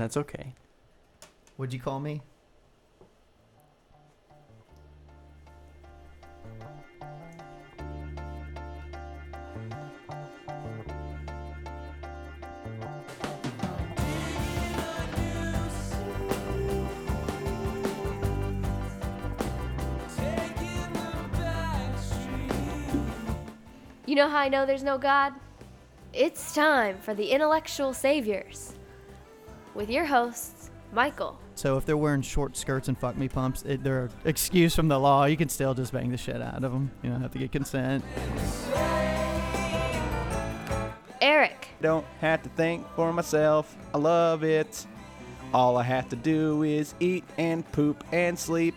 that's okay. What'd you call me? You know how I know there's no God? It's time for the Intellectual Saviors with your hosts, Michael, So if they're wearing short skirts and fuck me pumps, it, they're excused from the law. You can still just bang the shit out of them. You don't have to get consent. Eric, Don't have to think for myself. I love it. All I have to do is eat and poop and sleep.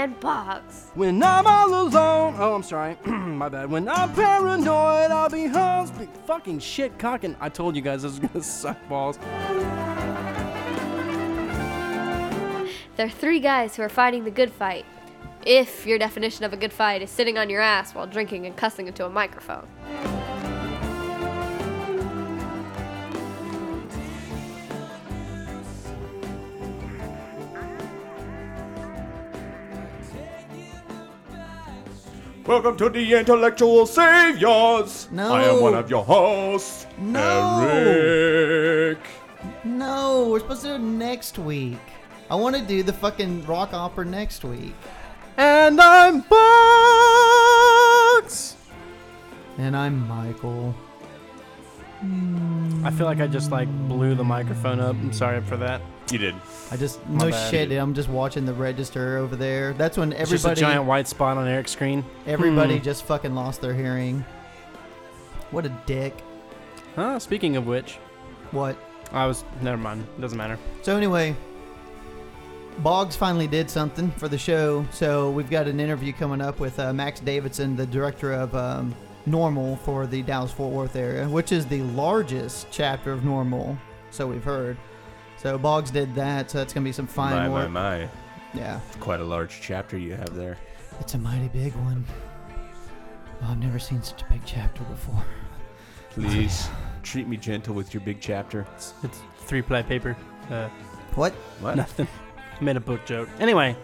And Boggs. When I'm all alone, oh, I'm sorry, my bad. When I'm paranoid, I'll be home. Speak fucking shit cocking. I told you guys this was gonna suck balls. They're three guys who are fighting the good fight. If your definition of a good fight is sitting on your ass while drinking and cussing into a microphone. Welcome to the Intellectual Saviors. No. I am one of your hosts, No. Eric. No, we're supposed to do it next week. I want to do the fucking rock opera next week. And I'm Boggs. And I'm Michael. I feel like I just like blew the microphone up. I'm sorry for that. You did. I just My no bad. shit. I'm just watching the register over there. That's when It's just a everybody giant white spot on Eric's screen. everybody Hmm. just fucking lost their hearing. What a dick. Huh? Speaking of which, What? I was. Never mind. Doesn't matter. So anyway, Boggs finally did something for the show. So we've got an interview coming up with uh, Max Davidson, the director of um, NORML for the Dallas Fort Worth area, which is the largest chapter of NORML. So we've heard. So Boggs did that. So that's gonna be some fine my, work. my, my. Yeah, Quite a large chapter you have there. it's a mighty big one. Oh, I've never seen such a big chapter before. Please treat me gentle with your big chapter. It's, it's three ply paper. Uh, What? What? nothing. Made a book joke. Anyway,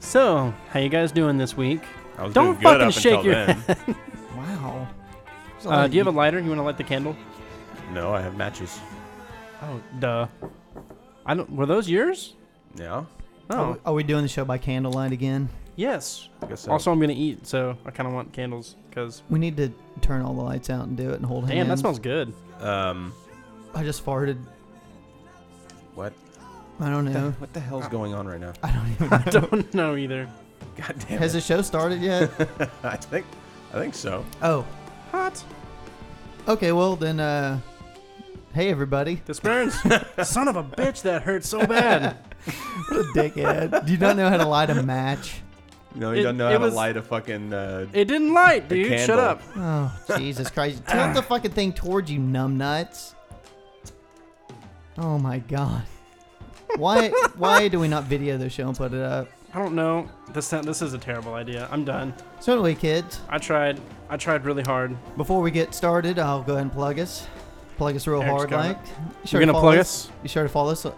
so how you guys doing this week? I was Don't doing good fucking up shake until your then. Wow. Uh, do you have a lighter? You want to light the candle? No, I have matches. Oh, duh. I don't. Were those yours? Yeah, Are Oh, we, are we doing the show by candlelight again? yes. I guess so. Also, I'm gonna eat, so I kind of want candles because. We need to turn all the lights out and do it and hold hands. Damn, that smells good. um, I just farted. what? I don't know. what the hell's going on right now? I don't even I don't know either. God damn Has it! the show started yet? I think, I think so. oh, Hot. okay. Well then, uh, hey everybody. This burns. Son of a bitch, that hurts so bad. What a dickhead. Do you not know how to light a match? No, you It- don't know it how was- to light a fucking. Uh, It didn't light, The dude. Shut candle. up. Oh, Jesus Christ. Tilt the fucking thing towards you, numbnuts. Oh my god. Why why do we not video the show and put it up? I don't know. This this is a terrible idea. I'm done. So anyway, kids, I tried. I tried really hard. before we get started, I'll go ahead and plug us. Plug us real Eric's hard got like. Be You're sure to gonna follow plug us? Be sure to follow us on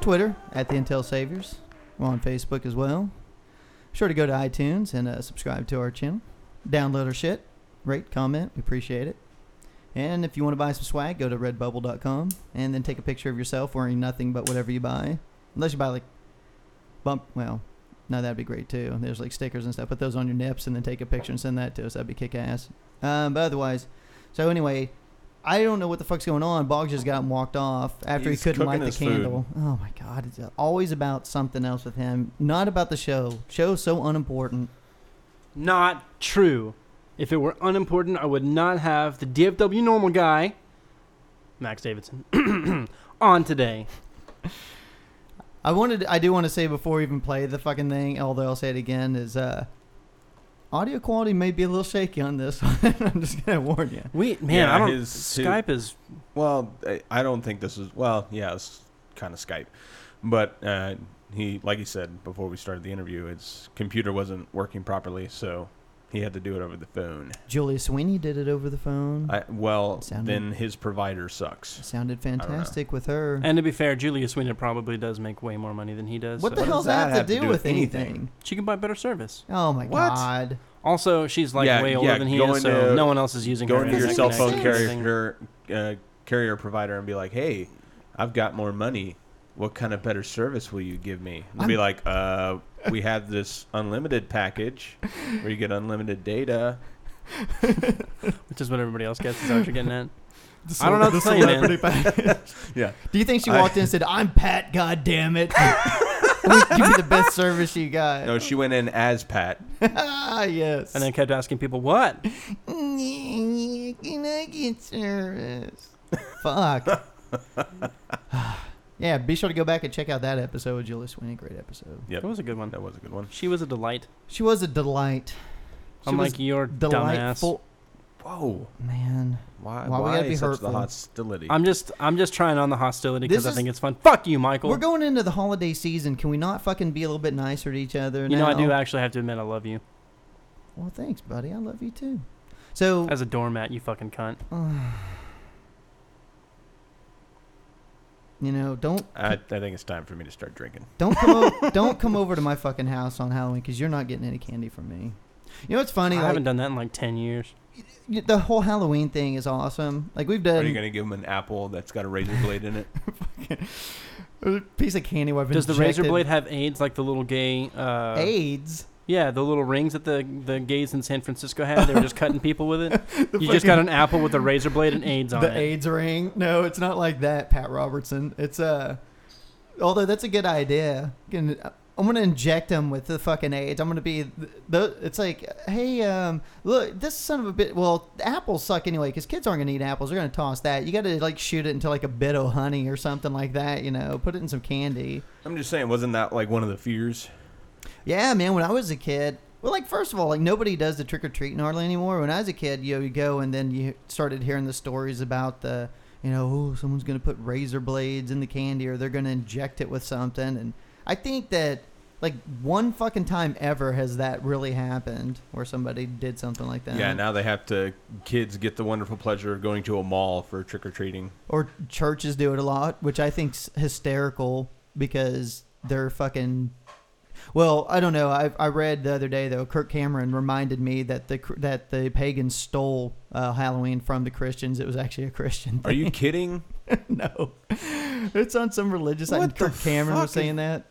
Twitter at the Intel Saviors. We're on Facebook as well. Be sure to go to iTunes and uh, subscribe to our channel. Download our shit. Rate, comment. We appreciate it. And if you want to buy some swag, go to redbubble.com and then take a picture of yourself wearing nothing but whatever you buy. Unless you buy like bump, well, no, that'd be great too. There's like stickers and stuff. Put those on your nips and then take a picture and send that to us. That'd be kick ass. Um, but otherwise, so anyway, I don't know what the fuck's going on. Boggs just got him walked off after He's he couldn't light the his food. candle. Oh my god, it's always about something else with him. Not about the show. Show's so unimportant. Not true. If it were unimportant, I would not have the DFW NORML guy, Max Davidson, on today. I wanted, I do want to say before we even play the fucking thing, although I'll say it again, is uh, audio quality may be a little shaky on this. one. I'm just gonna warn you. We man, Yeah, I don't. his- his- Skype is well, I, I don't think this is. Well, yeah, it's kind of Skype, but uh, he, like he said before we started the interview, his computer wasn't working properly, so He had to do it over the phone. Julia Sweeney did it over the phone. I, well, Sounded- then his provider sucks. Sounded fantastic with her. And to be fair, Julia Sweeney probably does make way more money than he does. what so the What hell does does that that have to do, with anything? anything? She can buy better service. Oh my What? god. Also, she's like Yeah, way older yeah, than he go is, so into- no one else is using Go her. into as your a cell makes phone sense. carrier uh, carrier provider and be like, "Hey, I've got more money. What kind of better service will you give me?" And they'll be like, "Uh, we have this unlimited package where you get unlimited data." which is what everybody else gets. Is that what you're getting at? I don't know what to tell you, man. man. Yeah. Do you think she I- walked in and said, "I'm Pat, god damn it"? Give me the best service you got. No, she went in as Pat. ah, yes. And then kept asking people, "What?" Can I get service? Fuck. Yeah, be sure to go back and check out that episode with Julia Sweeney. Great episode. Yep. That was a good one. That was a good one. She was a delight. She was a delight. She Unlike was your dumbass. delightful. Whoa. Man, Why? Why Why, we gotta be such hurtful? the hostility? I'm just, I'm just trying on the hostility because I is- think it's fun. Fuck you, Michael. we're going into the holiday season. Can we not fucking be a little bit nicer to each other? you know, I now? do actually have to admit, I love you Well, thanks, buddy. I love you too. So, as a doormat. You fucking cunt. you know, don't I, I think it's time for me to start drinking. don't come o- don't come over to my fucking house on Halloween because you're not getting any candy from me. You know what's funny? I like, haven't done that in like ten years. y- the whole Halloween thing is awesome. Like we've done Are you gonna give him an apple that's got a razor blade in it? a piece of candy. I've Does the razor injected blade have AIDS like the little gay? Uh, AIDS? Yeah, the little rings that the the gays in San Francisco had. They were just cutting people with it. You just got an apple with a razor blade and AIDS on the it. The AIDS ring. No, it's not like that, Pat Robertson. It's uh although that's a good idea. I'm gonna inject them with the fucking AIDS. I'm gonna be the. the it's like, hey, um, look, this son of a bit. Well, apples suck anyway, because kids aren't gonna eat apples. They're gonna toss that. You got to like shoot it into like a bit of honey or something like that. You know, put it in some candy. I'm just saying, wasn't that like one of the fears? Yeah, man. When I was a kid, well, like first of all, like nobody does the trick or treating hardly anymore. When I was a kid, you know, you go and then you started hearing the stories about the, you know, oh, someone's gonna put razor blades in the candy or they're gonna inject it with something. And I think that like one fucking time ever has that really happened where somebody did something like that. Yeah. Now they have to. Kids get the wonderful pleasure of going to a mall for trick or treating. or churches do it a lot, which I think's hysterical because they're fucking. Well, I don't know. I I read the other day though. Kirk Cameron reminded me that the that the pagans stole uh, Halloween from the Christians. It was actually a Christian. Thing. Are you kidding? no, it's on some religious. What and Kirk Cameron was saying that.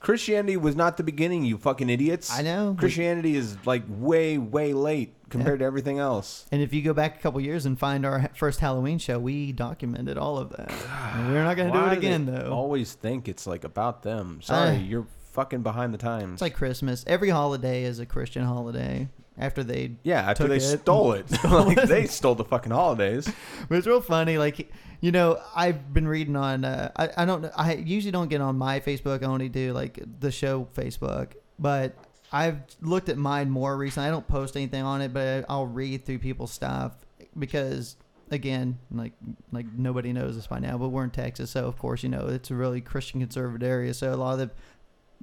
Christianity was not the beginning, you fucking idiots. I know. Christianity is like way, way late compared to everything else. And if you go back a couple years and find our first Halloween show, we documented all of that. And we're not going to do it again though. Always think it's like about them. Sorry, Uh, you're fucking behind the times. It's like Christmas. Every holiday is a Christian holiday. After they yeah, after they it. stole it, like they stole the fucking holidays. But it's real funny. Like, you know, I've been reading on. Uh, I I don't. I usually don't get on my Facebook. I only do like the show Facebook. But I've looked at mine more recently. I don't post anything on it, but I'll read through people's stuff because, again, like like nobody knows this by now, but we're in Texas, so of course you know it's a really Christian conservative area. So a lot of the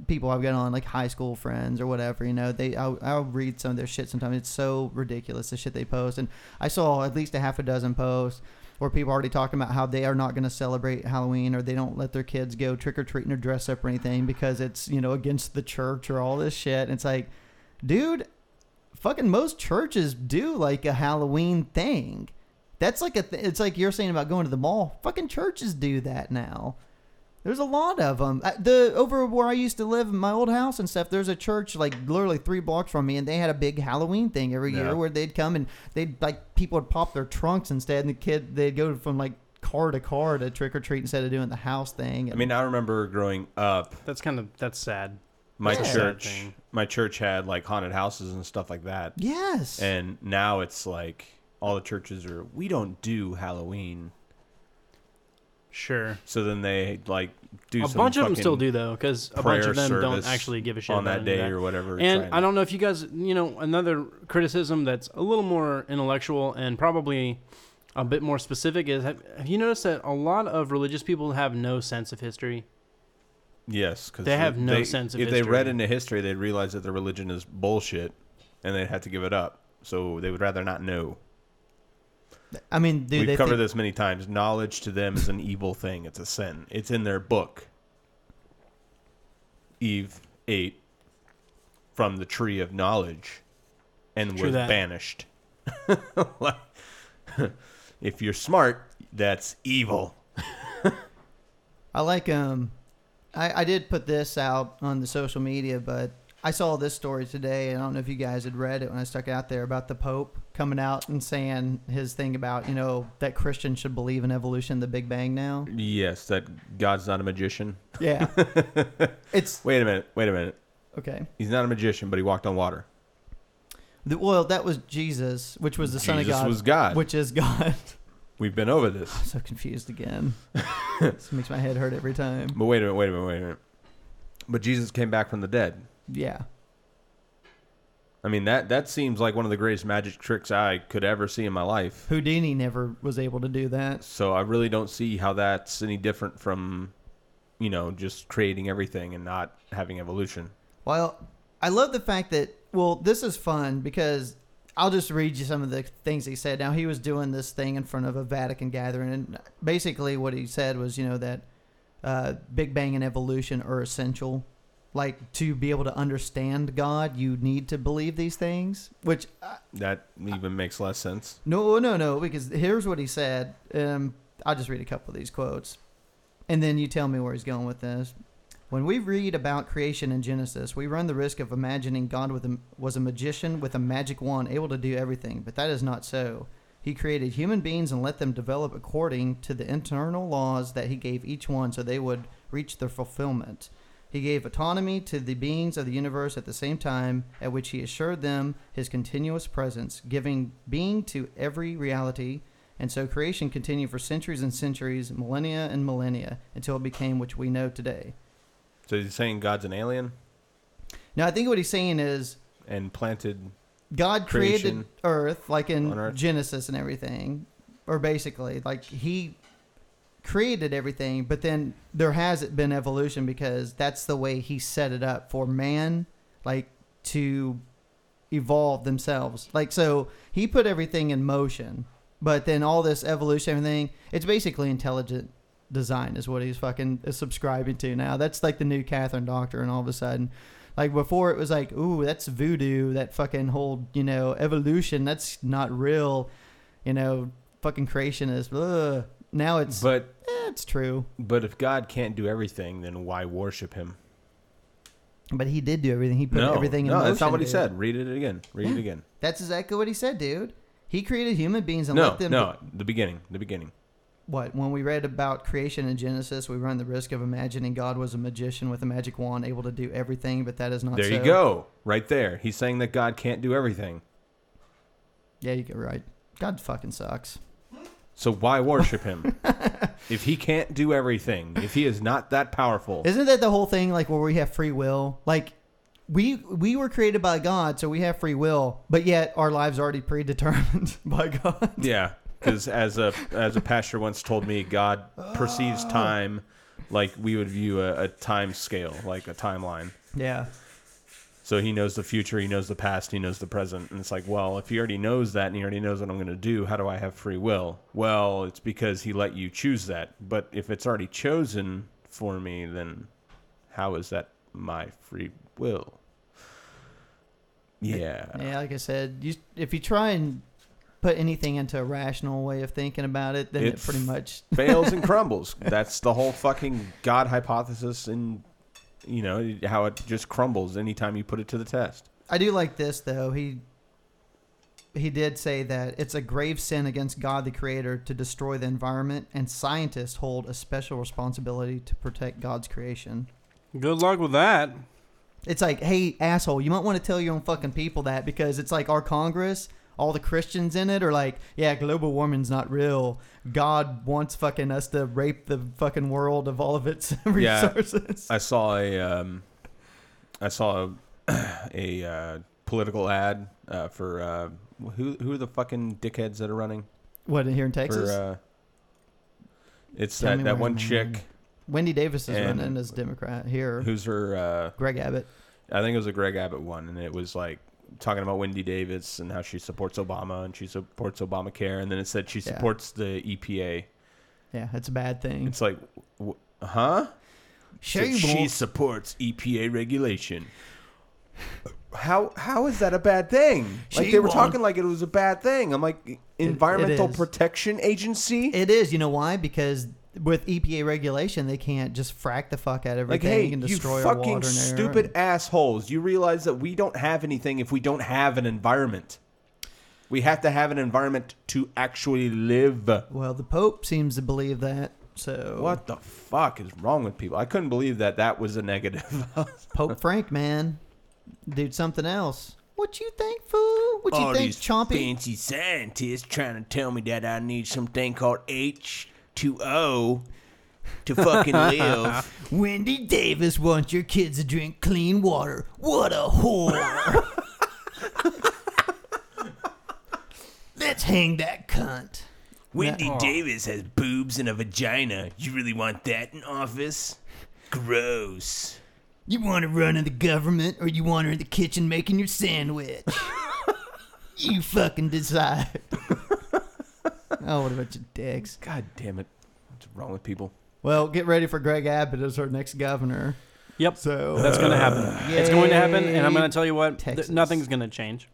people I've got on like high school friends or whatever, you know, they I'll, I'll read some of their shit sometimes. It's so ridiculous the shit they post, and I saw at least a half a dozen posts where people already talking about how they are not going to celebrate Halloween or they don't let their kids go trick or treating or dress up or anything because it's you know against the church or all this shit. And it's like, dude, fucking most churches do like a Halloween thing. That's like a. Th- it's like you're saying about going to the mall. Fucking churches do that now. There's a lot of them. Uh, the over where I used to live, in my old house and stuff. There's a church like literally three blocks from me, and they had a big Halloween thing every Yeah. year where they'd come and they'd like people would pop their trunks instead, and the kid they'd go from like car to car to trick or treat instead of doing the house thing. I mean, I remember growing up, That's kind of that's sad. my That's a sad church, my church had like haunted houses and stuff like that. yes, And now it's like all the churches are we don't do Halloween. Sure. So then they like do a some bunch of them still do though, because a bunch of them don't actually give a shit on that any of day or whatever. And I don't know if you guys, you know, another criticism that's a little more intellectual and probably a bit more specific is have, have you noticed that a lot of religious people have no sense of history? Yes, because They have no sense of history. If they read into history, they'd realize that their religion is bullshit, and they'd have to give it up. So they would rather not know. I mean, do We've they covered think, this many times. Knowledge to them is an evil thing. It's a sin. It's in their book. Eve ate from the tree of knowledge and True was that. banished. If you're smart, that's evil. I like um, I I did put this out on the social media, but I saw this story today, and I don't know if you guys had read it when I stuck it out there about the Pope coming out and saying his thing about you know that Christians should believe in evolution, the Big Bang now. Yes, that God's not a magician. Yeah, it's Wait a minute. Wait a minute. okay. He's not a magician, but he walked on water. The, well, that was Jesus, which was the Son of God, was God. which is God. We've been over this. I'm so confused again. this makes my head hurt every time. But wait a minute. Wait a minute. Wait a minute. But Jesus came back from the dead. Yeah. I mean that that seems like one of the greatest magic tricks I could ever see in my life. Houdini never was able to do that. So I really don't see how that's any different from, you know, just creating everything and not having evolution. Well, I love the fact that well, this is fun because I'll just read you some of the things he said. Now he was doing this thing in front of a Vatican gathering, and basically what he said was, you know, that uh, Big Bang and evolution are essential. Like to be able to understand God, you need to believe these things. Which uh, That even makes less sense. no, no, no. Because here's what he said. Um, I'll just read a couple of these quotes, and then you tell me where he's going with this. When we read about creation in Genesis, we run the risk of imagining God with a, was a magician with a magic wand able to do everything, but that is not so. He created human beings and let them develop according to the internal laws that he gave each one so they would reach their fulfillment. He gave autonomy to the beings of the universe at the same time at which he assured them his continuous presence, giving being to every reality. And so creation continued for centuries and centuries, millennia and millennia, until it became which we know today. So he's saying God's an alien Now, I think what he's saying is and planted. God created Earth, like in Earth. Genesis and everything, or basically, like he created everything, but then there hasn't been evolution because that's the way he set it up for man, like to evolve themselves. Like so, he put everything in motion, but then all this evolution, everything, it's basically intelligent design is what he's fucking uh, subscribing to now. That's like the new Catholic doctrine, and all of a sudden. Like before, it was like, ooh, that's voodoo. That fucking whole, you know, evolution. That's not real. You know, fucking creation is. Ugh. Now it's, But eh, it's true. but if God can't do everything, then why worship Him? But he did do everything. He put no, everything in no, motion. that's not what he said. Read it again. Read it again. That's exactly what he said, dude. He created human beings and No, let them. no, the beginning, the beginning. What? When we read about creation in Genesis, we run the risk of imagining God was a magician with a magic wand, able to do everything, but that is not. There you go, right there. He's saying that God can't do everything. Yeah, you get right. God fucking sucks. So why worship him? if he can't do everything, if he is not that powerful, Isn't that the whole thing? Like where we have free will, like. We we were created by God, so we have free will, but yet our lives are already predetermined by God. yeah. Because as a as a pastor once told me, God perceives oh. time like we would view a, a time scale, like a timeline. Yeah. So he knows the future, he knows the past, he knows the present, and it's like, well, if he already knows that and he already knows what I'm going to do, how do I have free will? Well, it's because he let you choose that. But if it's already chosen for me, then how is that my free will? Yeah. Yeah, like I said, you, if you try and put anything into a rational way of thinking about it, then it, It pretty much fails and crumbles. That's the whole fucking God hypothesis, and you know how it just crumbles anytime you put it to the test. I do like this though. He he did say that it's a grave sin against God the creator to destroy the environment and scientists hold a special responsibility to protect God's creation. Good luck with that. It's like, hey asshole, you might want to tell your own fucking people that because it's like our Congress, all the Christians in it are like, yeah, global warming's not real. God wants fucking us to rape the fucking world of all of its Yeah. resources. I saw a um, I saw a, a uh, political ad uh, for uh, who who are the fucking dickheads that are running what here in Texas? for uh, it's Tell that that one chick. Wendy Davis is running as Democrat here. who's her uh, Greg Abbott. I think it was a Greg Abbott one and it was like talking about Wendy Davis and how she supports Obama and she supports Obamacare, and then it said she Yeah. supports the EPA. Yeah, that's a bad thing. It's like, w- huh? She supports EPA regulation. How how is that a bad thing? Like She they were won't. talking like it was a bad thing. I'm like Environmental is. Protection Agency. It is. You know why? Because with EPA regulation, they can't just frack the fuck out of like, everything hey, and you destroy our fucking water and air. stupid assholes! You realize that we don't have anything if we don't have an environment. We have to have an environment to actually live. Well, the Pope seems to believe that. So What the fuck is wrong with people? I couldn't believe that that was a negative. Pope Frank, man, dude, something else. What you think, fool? What you think, Chompy? fancy scientists trying to tell me that I need something called H2O to owe oh to fucking live. Wendy Davis wants your kids to drink clean water. What a whore! Let's hang that cunt. Wendy Oh. Davis has boobs and a vagina. You really want that in office? Gross. You want to run in the government or you want her in the kitchen making your sandwich? you fucking decide. Oh, what a bunch of dicks. God damn it. What's wrong with people? Well, get ready for Greg Abbott as our next governor. Yep. So That's going to happen. It's going to happen, and I'm going to tell you what, th- nothing's going to change.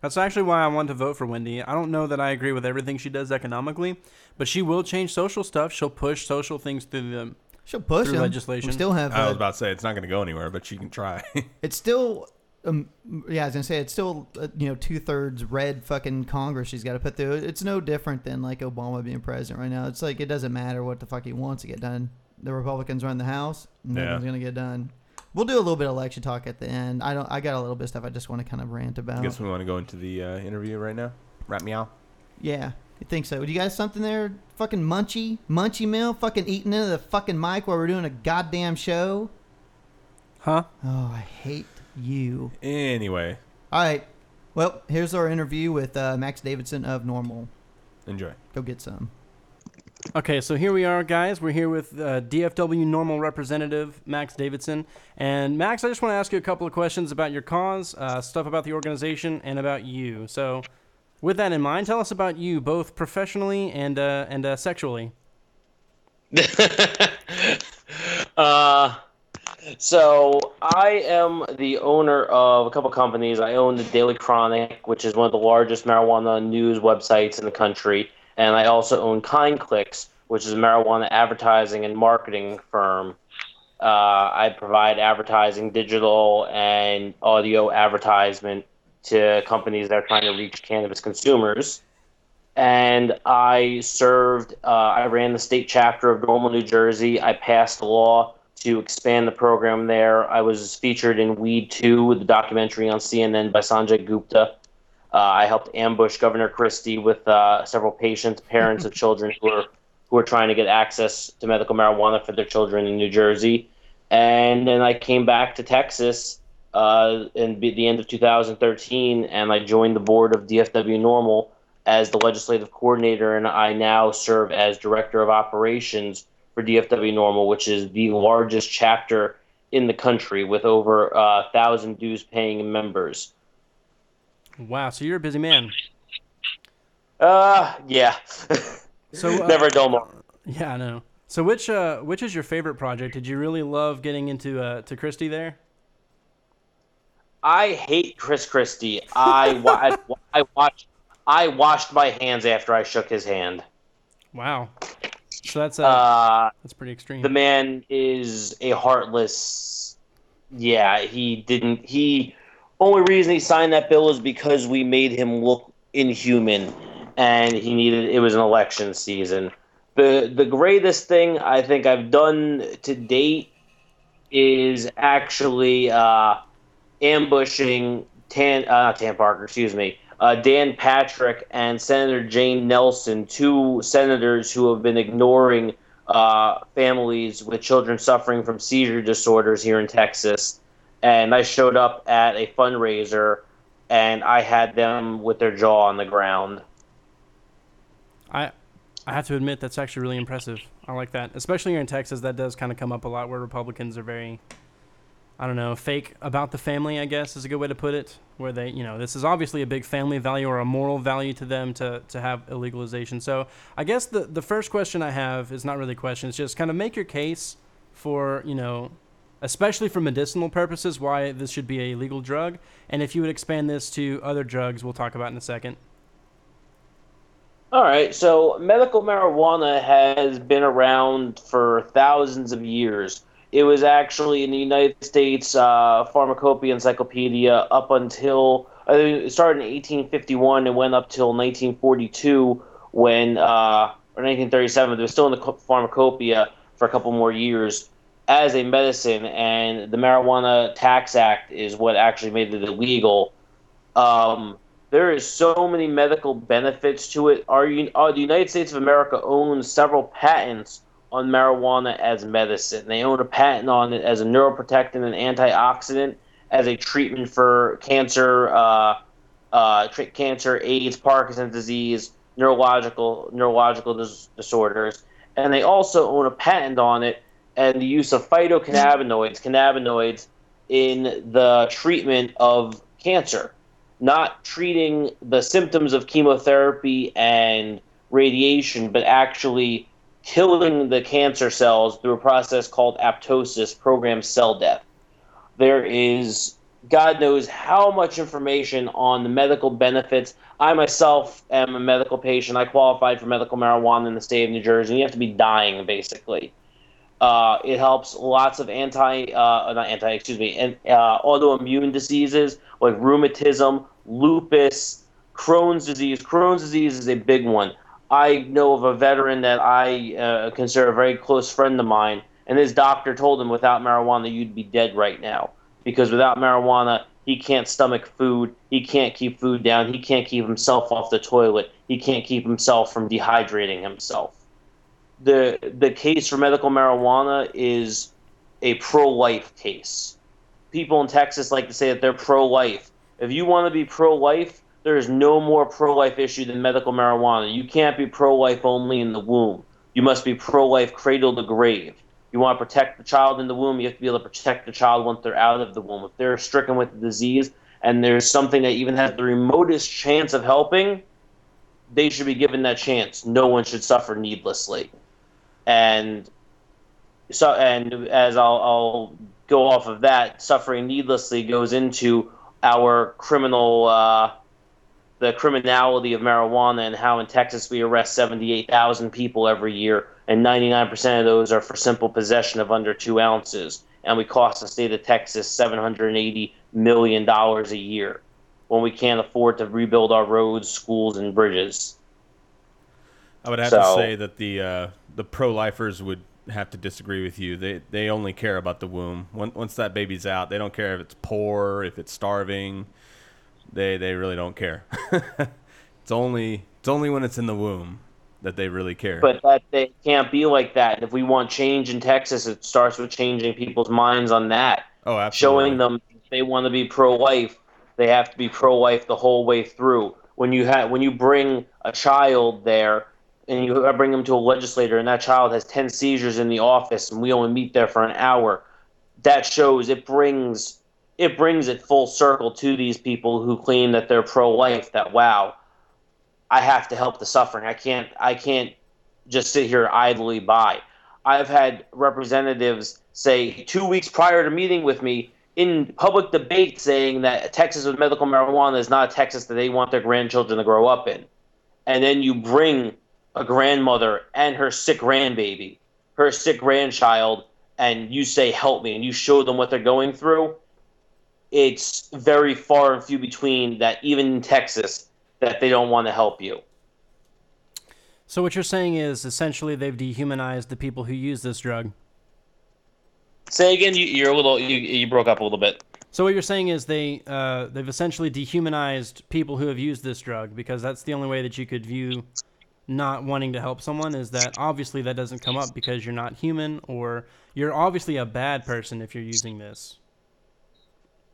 That's actually why I want to vote for Wendy. I don't know that I agree with everything she does economically, but she will change social stuff. She'll push social things through the. she'll push through legislation. We still have. I was Uh, about to say it's not going to go anywhere, but she can try. it's still. Um, yeah, I was gonna say it's still uh, you know two thirds red fucking Congress she's got to put through. It's no different than like Obama being president right now. It's like it doesn't matter what the fuck he wants to get done. The Republicans run the House. Nothing's Yeah. gonna get done. We'll do a little bit of election talk at the end. I don't. I got a little bit of stuff I just want to kind of rant I about. guess we want to go into the uh, interview right now. Wrap me out. Yeah, you think so? Do you guys something there? Fucking munchy, munchy meal, fucking eating into the fucking mic while we're doing a goddamn show. Huh? Oh, I hate you. Anyway, All right. Well, here's our interview with uh, Max Davidson of NORML. enjoy. Go get some. Okay, so here we are, guys. We're here with uh, DFW NORML Representative Max Davidson. And Max, I just want to ask you a couple of questions about your cause, uh, stuff about the organization, and about you. So, with that in mind, tell us about you, both professionally and uh, and uh, sexually. uh, so I am the owner of a couple companies. I own the Daily Chronic, which is one of the largest marijuana news websites in the country, and I also own Kind Clicks, which is a marijuana advertising and marketing firm. Uh, I provide advertising, digital and audio advertisement to companies that are trying to reach cannabis consumers and I served. Uh, I ran the state chapter of NORML, New Jersey. I passed a law to expand the program there. I was featured in Weed Two, the documentary on CNN by Sanjay Gupta. Uh, I helped ambush Governor Christie with uh, several patients, parents of children who were who were trying to get access to medical marijuana for their children in New Jersey. And then I came back to Texas uh, in the end of 2013, and I joined the board of DFW NORML as the legislative coordinator, and I now serve as director of operations for DFW NORML, which is the largest chapter in the country with over a uh, thousand dues paying members. Wow, so you're a busy man. Uh, yeah. So, uh, Never a dull moment. Yeah, I know. So, which uh, which is your favorite project? Did you really love getting into uh, to Christie there? I hate Chris Christie. I, wa- I, I watched. I washed my hands after I shook his hand. Wow. So that's uh, Uh, that's pretty extreme. the man is a heartless. Yeah, he didn't. He only reason he signed that bill is because we made him look inhuman, and he needed. It was an election season. the The greatest thing I think I've done to date is actually uh, ambushing Tan, uh, Tan Parker, excuse me, uh, Dan Patrick and Senator Jane Nelson, two senators who have been ignoring uh, families with children suffering from seizure disorders here in Texas. And I showed up at a fundraiser and I had them with their jaw on the ground. I I have to admit that's actually really impressive. I like that, especially here in Texas. That does kind of come up a lot where Republicans are very I don't know, fake about the family, I guess is a good way to put it, where they, you know, this is obviously a big family value or a moral value to them to, to have illegalization. So I guess the, the first question I have is not really a question, it's just kind of make your case for, you know, especially for medicinal purposes, why this should be a legal drug. And if you would expand this to other drugs, we'll talk about in a second. All right, so medical marijuana has been around for thousands of years. It was actually in the United States uh, Pharmacopoeia Encyclopedia up until I think it started in 1851 and went up till 1942 when uh, or 1937. It was still in the Pharmacopoeia for a couple more years as a medicine, and the Marijuana Tax Act is what actually made it illegal. Um, there is so many medical benefits to it. Our, uh, the United States of America owns several patents on marijuana as medicine. They own a patent on it as a neuroprotectant and antioxidant, as a treatment for cancer, uh, uh, cancer, AIDS, Parkinson's disease, neurological neurological dis- disorders, and they also own a patent on it and the use of phytocannabinoids, cannabinoids, in the treatment of cancer not treating the symptoms of chemotherapy and radiation, but actually killing the cancer cells through a process called apoptosis, programmed cell death. There is God knows how much information on the medical benefits. I myself am a medical patient. I qualified for medical marijuana in the state of New Jersey. You have to be dying, basically. Uh, it helps lots of anti, uh, not anti, excuse me, and, uh, autoimmune diseases like rheumatism, lupus, Crohn's disease. Crohn's disease is a big one. I know of a veteran that I uh, consider a very close friend of mine, and his doctor told him without marijuana you'd be dead right now because without marijuana he can't stomach food, he can't keep food down, he can't keep himself off the toilet, he can't keep himself from dehydrating himself. The the case for medical marijuana is a pro-life case. People in Texas like to say that they're pro-life if you want to be pro life, there is no more pro life issue than medical marijuana. You can't be pro life only in the womb. You must be pro life cradle to grave. You want to protect the child in the womb, you have to be able to protect the child once they're out of the womb. If they're stricken with the disease and there's something that even has the remotest chance of helping, they should be given that chance. No one should suffer needlessly. And so, and as I'll, I'll go off of that, suffering needlessly goes into our criminal uh, the criminality of marijuana and how in Texas we arrest 78,000 people every year and 99% of those are for simple possession of under 2 ounces and we cost the state of Texas 780 million dollars a year when we can't afford to rebuild our roads, schools and bridges. I would have so, to say that the uh, the pro-lifers would have to disagree with you. They they only care about the womb. Once that baby's out, they don't care if it's poor, if it's starving. They they really don't care. it's only it's only when it's in the womb that they really care. But that they can't be like that. If we want change in Texas, it starts with changing people's minds on that. Oh, absolutely. Showing them they want to be pro-life, they have to be pro-life the whole way through. When you have when you bring a child there and you bring them to a legislator and that child has 10 seizures in the office and we only meet there for an hour that shows it brings it brings it full circle to these people who claim that they're pro-life that wow i have to help the suffering. I can't i can't just sit here idly by. I've had representatives say two weeks prior to meeting with me in public debate saying that texas with medical marijuana is not a texas that they want their grandchildren to grow up in. And then you bring a grandmother and her sick grandbaby, her sick grandchild, and you say, help me, and you show them what they're going through, it's very far and few between that even in Texas that they don't want to help you. So what you're saying is essentially they've dehumanized the people who use this drug. Say again. You, you're a little. You, you broke up a little bit. So what you're saying is they uh, they've essentially dehumanized people who have used this drug because that's the only way that you could view not wanting to help someone is that obviously that doesn't come up because you're not human or you're obviously a bad person if you're using this.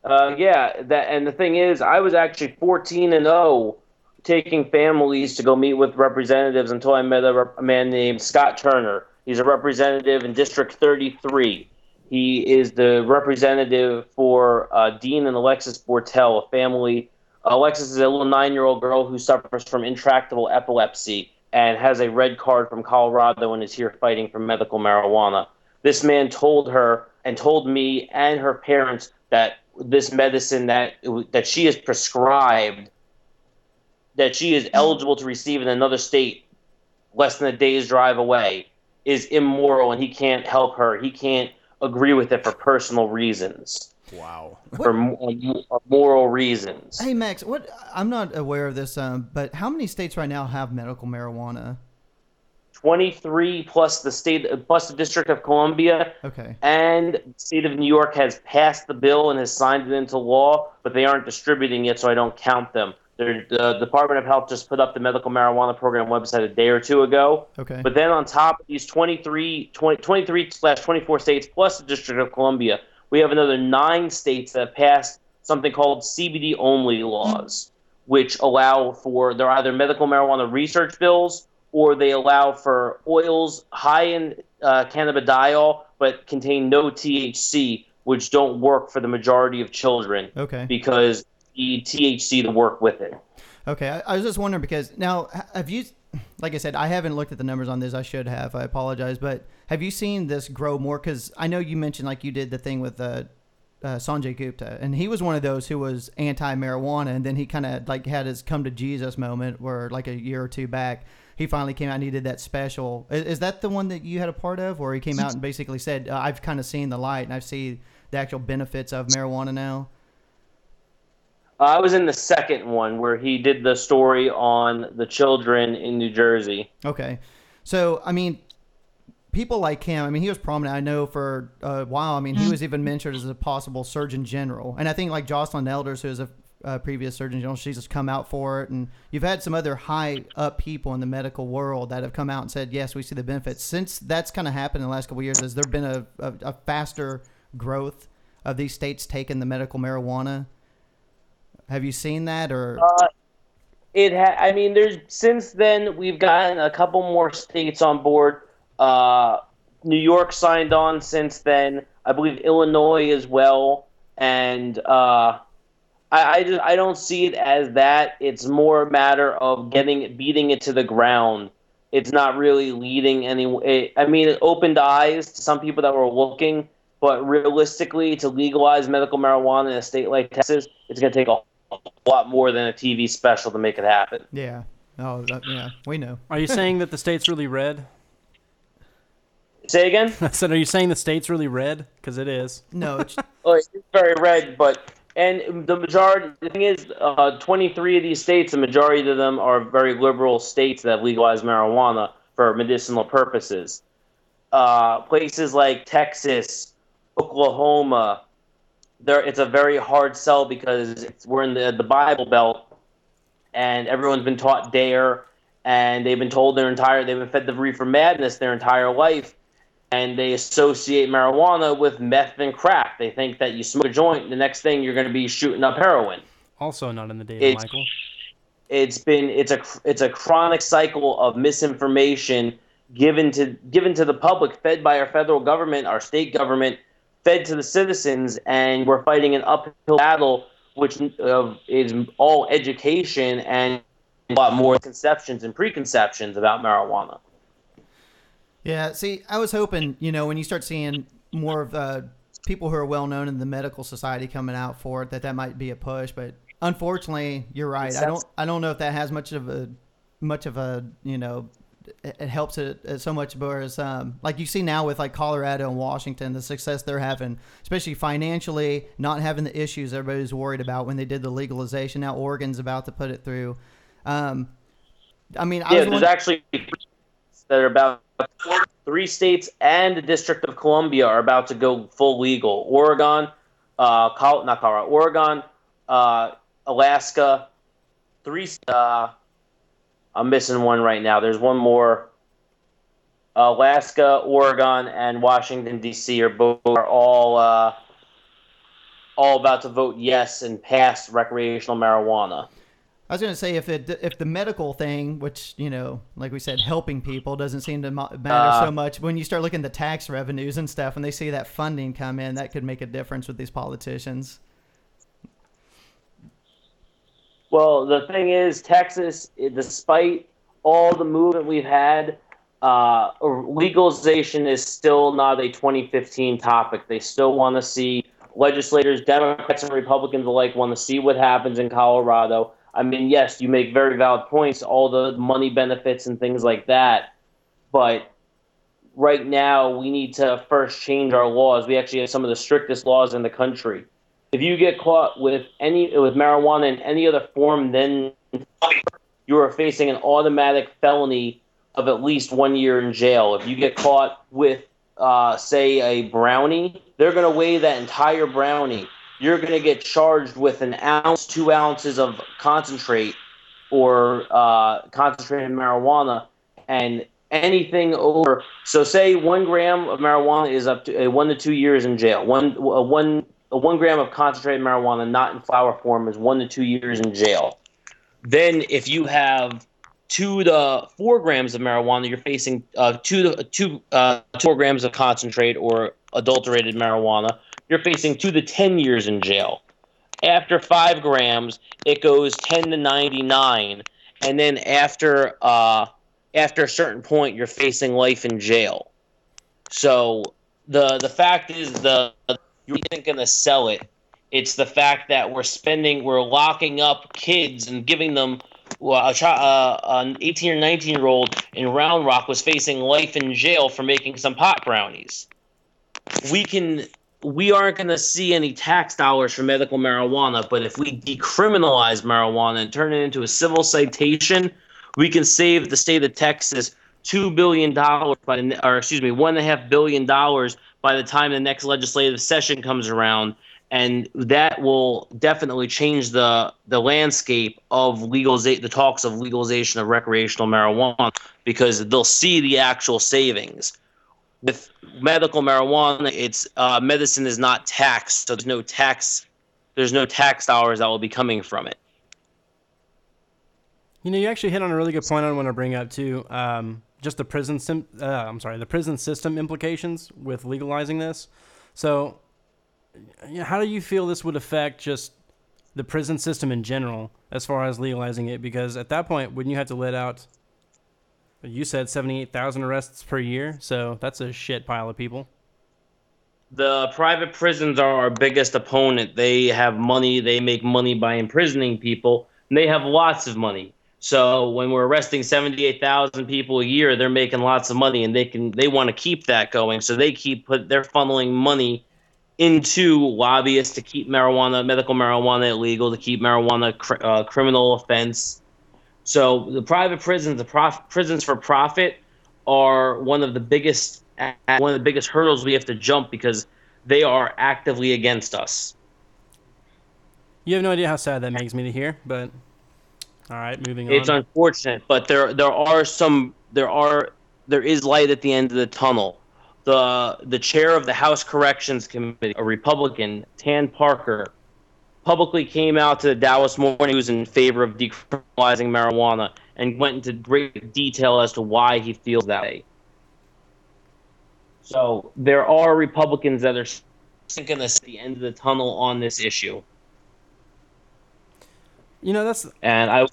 Uh, yeah, that and the thing is, I was actually 14 and 0 taking families to go meet with representatives until I met a, a man named Scott Turner. He's a representative in District 33. He is the representative for uh, Dean and Alexis Bortell, a family. Alexis is a little nine-year-old girl who suffers from intractable epilepsy and has a red card from Colorado and is here fighting for medical marijuana. This man told her and told me and her parents that this medicine that that she is prescribed that she is eligible to receive in another state less than a day's drive away is immoral and he can't help her. He can't agree with it for personal reasons. Wow. For moral reasons. Hey Max, what I'm not aware of this, um, but how many states right now have medical marijuana? 23 plus the state plus the District of Columbia Okay. and the state of New York has passed the bill and has signed it into law, but they aren't distributing it, so I don't count them. They're, the Department of Health just put up the medical marijuana program website a day or two ago. Okay. But then on top of these 23, 20, 23 slash 24 states plus the District of Columbia, we have another nine states that have passed something called CBD only laws, which allow for they're either medical marijuana research bills or they allow for oils high in uh, cannabidiol but contain no THC, which don't work for the majority of children Okay. because the THC to work with it. Okay, I, I was just wondering because now have you, like I said, I haven't looked at the numbers on this. I should have. I apologize, but have you seen this grow more? Because I know you mentioned like you did the thing with uh, uh, Sanjay Gupta, and he was one of those who was anti-marijuana, and then he kind of like had his come to Jesus moment where like a year or two back. He finally came out and he did that special. Is, is that the one that you had a part of, where he came out and basically said, uh, "I've kind of seen the light and I've seen the actual benefits of marijuana now"? Uh, I was in the second one where he did the story on the children in New Jersey. Okay. So, I mean, people like him, I mean, he was prominent, I know, for a while. I mean, he was even mentioned as a possible Surgeon General. And I think, like Joycelyn Elders, who is a, a previous Surgeon General, she's just come out for it. And you've had some other high up people in the medical world that have come out and said, yes, we see the benefits. Since that's kind of happened in the last couple years, has there been a, a, a faster growth of these states taking the medical marijuana? Have you seen that or? Uh, it ha- I mean, there's since then we've gotten a couple more states on board. Uh, New York signed on since then. I believe Illinois as well, and uh, I I, just, I don't see it as that. It's more a matter of getting beating it to the ground. It's not really leading any. It, I mean, it opened eyes to some people that were looking, but realistically, to legalize medical marijuana in a state like Texas, it's going to take a lot more than a TV special to make it happen. yeah. Oh, that, yeah. We know. Are you saying that the state's really red? Say again? I said, are you saying the state's really red? Because it is. No, it's, Oh, it's very red, but and the majority. The thing is, uh, 23 of these states, the majority of them are very liberal states that have legalized marijuana for medicinal purposes. Uh, places like Texas, Oklahoma, there it's a very hard sell because we're in the the Bible Belt, and everyone's been taught dare, and they've been told their entire they've been fed the reefer madness their entire life, and they associate marijuana with meth and crack. They think that you smoke a joint, the next thing you're going to be shooting up heroin. Also not in the data, It's- Michael. It's been it's a it's a chronic cycle of misinformation given to given to the public, fed by our federal government, our state government, fed to the citizens, and we're fighting an uphill battle, which uh, is all education and a lot more conceptions and preconceptions about marijuana. Yeah, see, I was hoping, you know, when you start seeing more of uh, people who are well known in the medical society coming out for it, that that might be a push. But unfortunately, you're right. I don't, I don't know if that has much of a, much of a, you know, it, helps it so much. Whereas, um, like you see now with like Colorado and Washington, the success they're having, especially financially, not having the issues everybody's worried about when they did the legalization. Now Oregon's about to put it through. Um, I mean, I Yeah, was there's actually that are about three states and the District of Columbia are about to go full legal. Oregon, uh, Col- not Colorado, Oregon, uh, Alaska, three. Uh, I'm missing one right now. There's one more. Alaska, Oregon, and Washington D.C. are both are all uh, all about to vote yes and pass recreational marijuana. I was going to say if it if the medical thing, which you know, like we said, helping people doesn't seem to matter Uh, so much. When you start looking at the tax revenues and stuff, and they see that funding come in, that could make a difference with these politicians. Well, the thing is, Texas, eh, despite all the movement we've had, uh, legalization is still not a 2015 topic. They still want to see legislators, Democrats and Republicans alike, want to see what happens in Colorado. I mean, yes, you make very valid points, all the money benefits and things like that, but right now we need to first change our laws. We actually have some of the strictest laws in the country. If you get caught with any with marijuana in any other form, then you are facing an automatic felony of at least one year in jail. If you get caught with, uh, say, a brownie, they're going to weigh that entire brownie. You're going to get charged with an ounce, two ounces of concentrate or uh, concentrated marijuana, and anything over. So, say one gram of marijuana is up to uh, one to two years in jail. One, uh, one, uh, one gram of concentrated marijuana, not in flower form, is one to two years in jail. Then, if you have two to four grams of marijuana, you're facing uh, two to two uh, two grams of concentrate or adulterated marijuana. You're facing two to ten years in jail. After five grams, it goes ten to ninety nine, and then after uh, after a certain point, you're facing life in jail. So the the fact is the you isn't going to sell it. It's the fact that we're spending, we're locking up kids and giving them well, a child, uh, an 18 or 19 year old in Round Rock was facing life in jail for making some pot brownies. We can, we aren't going to see any tax dollars for medical marijuana, but if we decriminalize marijuana and turn it into a civil citation, we can save the state of Texas two billion dollars by, the, or excuse me, one and a half billion dollars by the time the next legislative session comes around and that will definitely change the the landscape of legalization the talks of legalization of recreational marijuana because they'll see the actual savings with medical marijuana it's uh, medicine is not taxed so there's no tax there's no tax dollars that will be coming from it You know, you actually hit on a really good point I want to bring up too. Um, just the prison, sim- uh, I'm sorry, the prison system implications with legalizing this. So, you know, how do you feel this would affect just the prison system in general as far as legalizing it? Because at that point, wouldn't you have to let out? You said seventy-eight thousand arrests per year, so that's a shit pile of people. the private prisons are our biggest opponent. They have money. They make money by imprisoning people. And they have lots of money. So when we're arresting seventy-eight thousand people a year, they're making lots of money, and they can they want to keep that going. So they keep put they're funneling money into lobbyists to keep marijuana, medical marijuana illegal, to keep marijuana cr- uh, criminal offense. So the private prisons, the prof- prisons for profit, are one of the biggest one of the biggest hurdles we have to jump because they are actively against us. You have no idea how sad that makes me to hear, but all right, moving on. It's unfortunate, but there there are some there are there is light at the end of the tunnel. The the chair of the House Corrections Committee, a Republican, Tan Parker, publicly came out to the Dallas Morning News in favor of decriminalizing marijuana and went into great detail as to why he feels that way. So there are Republicans that are sinking us at the end of the tunnel on this issue, you know, that's. and I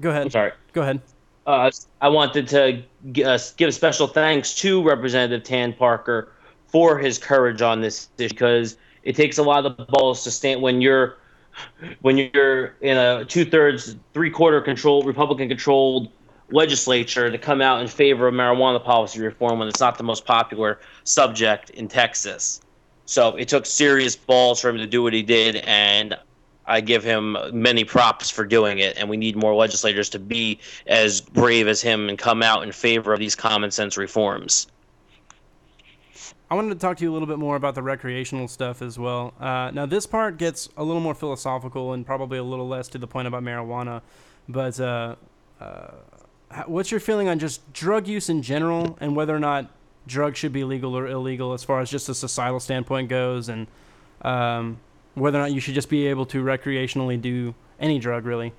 Go ahead. I'm sorry. Go ahead. uh, I wanted to g- uh, give special thanks to Representative Tan Parker for his courage on this issue because it takes a lot of the balls to stand when you're when you're in a two thirds, three quarter control Republican controlled legislature to come out in favor of marijuana policy reform when it's not the most popular subject in Texas. So it took serious balls for him to do what he did, and I give him many props for doing it, and we need more legislators to be as brave as him and come out in favor of these common sense reforms. I wanted to talk to you a little bit more about the recreational stuff as well. Uh, now, this part gets a little more philosophical and probably a little less to the point about marijuana. But uh, uh, what's your feeling on just drug use in general and whether or not drugs should be legal or illegal as far as just a societal standpoint goes, and um, whether or not you should just be able to recreationally do any drug, really?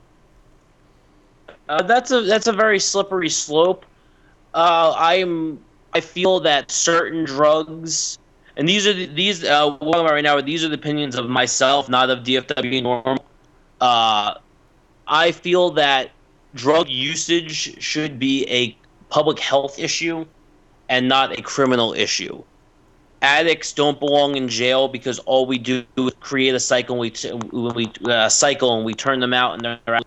Uh, that's a that's a very slippery slope. Uh, I'm I feel that certain drugs, and these are the, these uh, what I'm about right now. These are the opinions of myself, not of DFW NORML. Uh, I feel that drug usage should be a public health issue and not a criminal issue. Addicts don't belong in jail because all we do is create a cycle. We t- we uh, cycle and we turn them out, and they're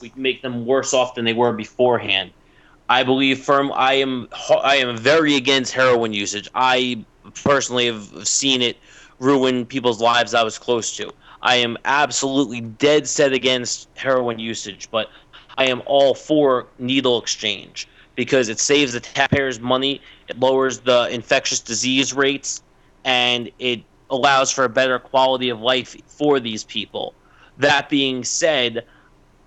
we make them worse off than they were beforehand. I believe firm. I am I am very against heroin usage. I personally have seen it ruin people's lives I was close to. I am absolutely dead set against heroin usage, but I am all for needle exchange because it saves the taxpayers money, it lowers the infectious disease rates, and it allows for a better quality of life for these people. That being said,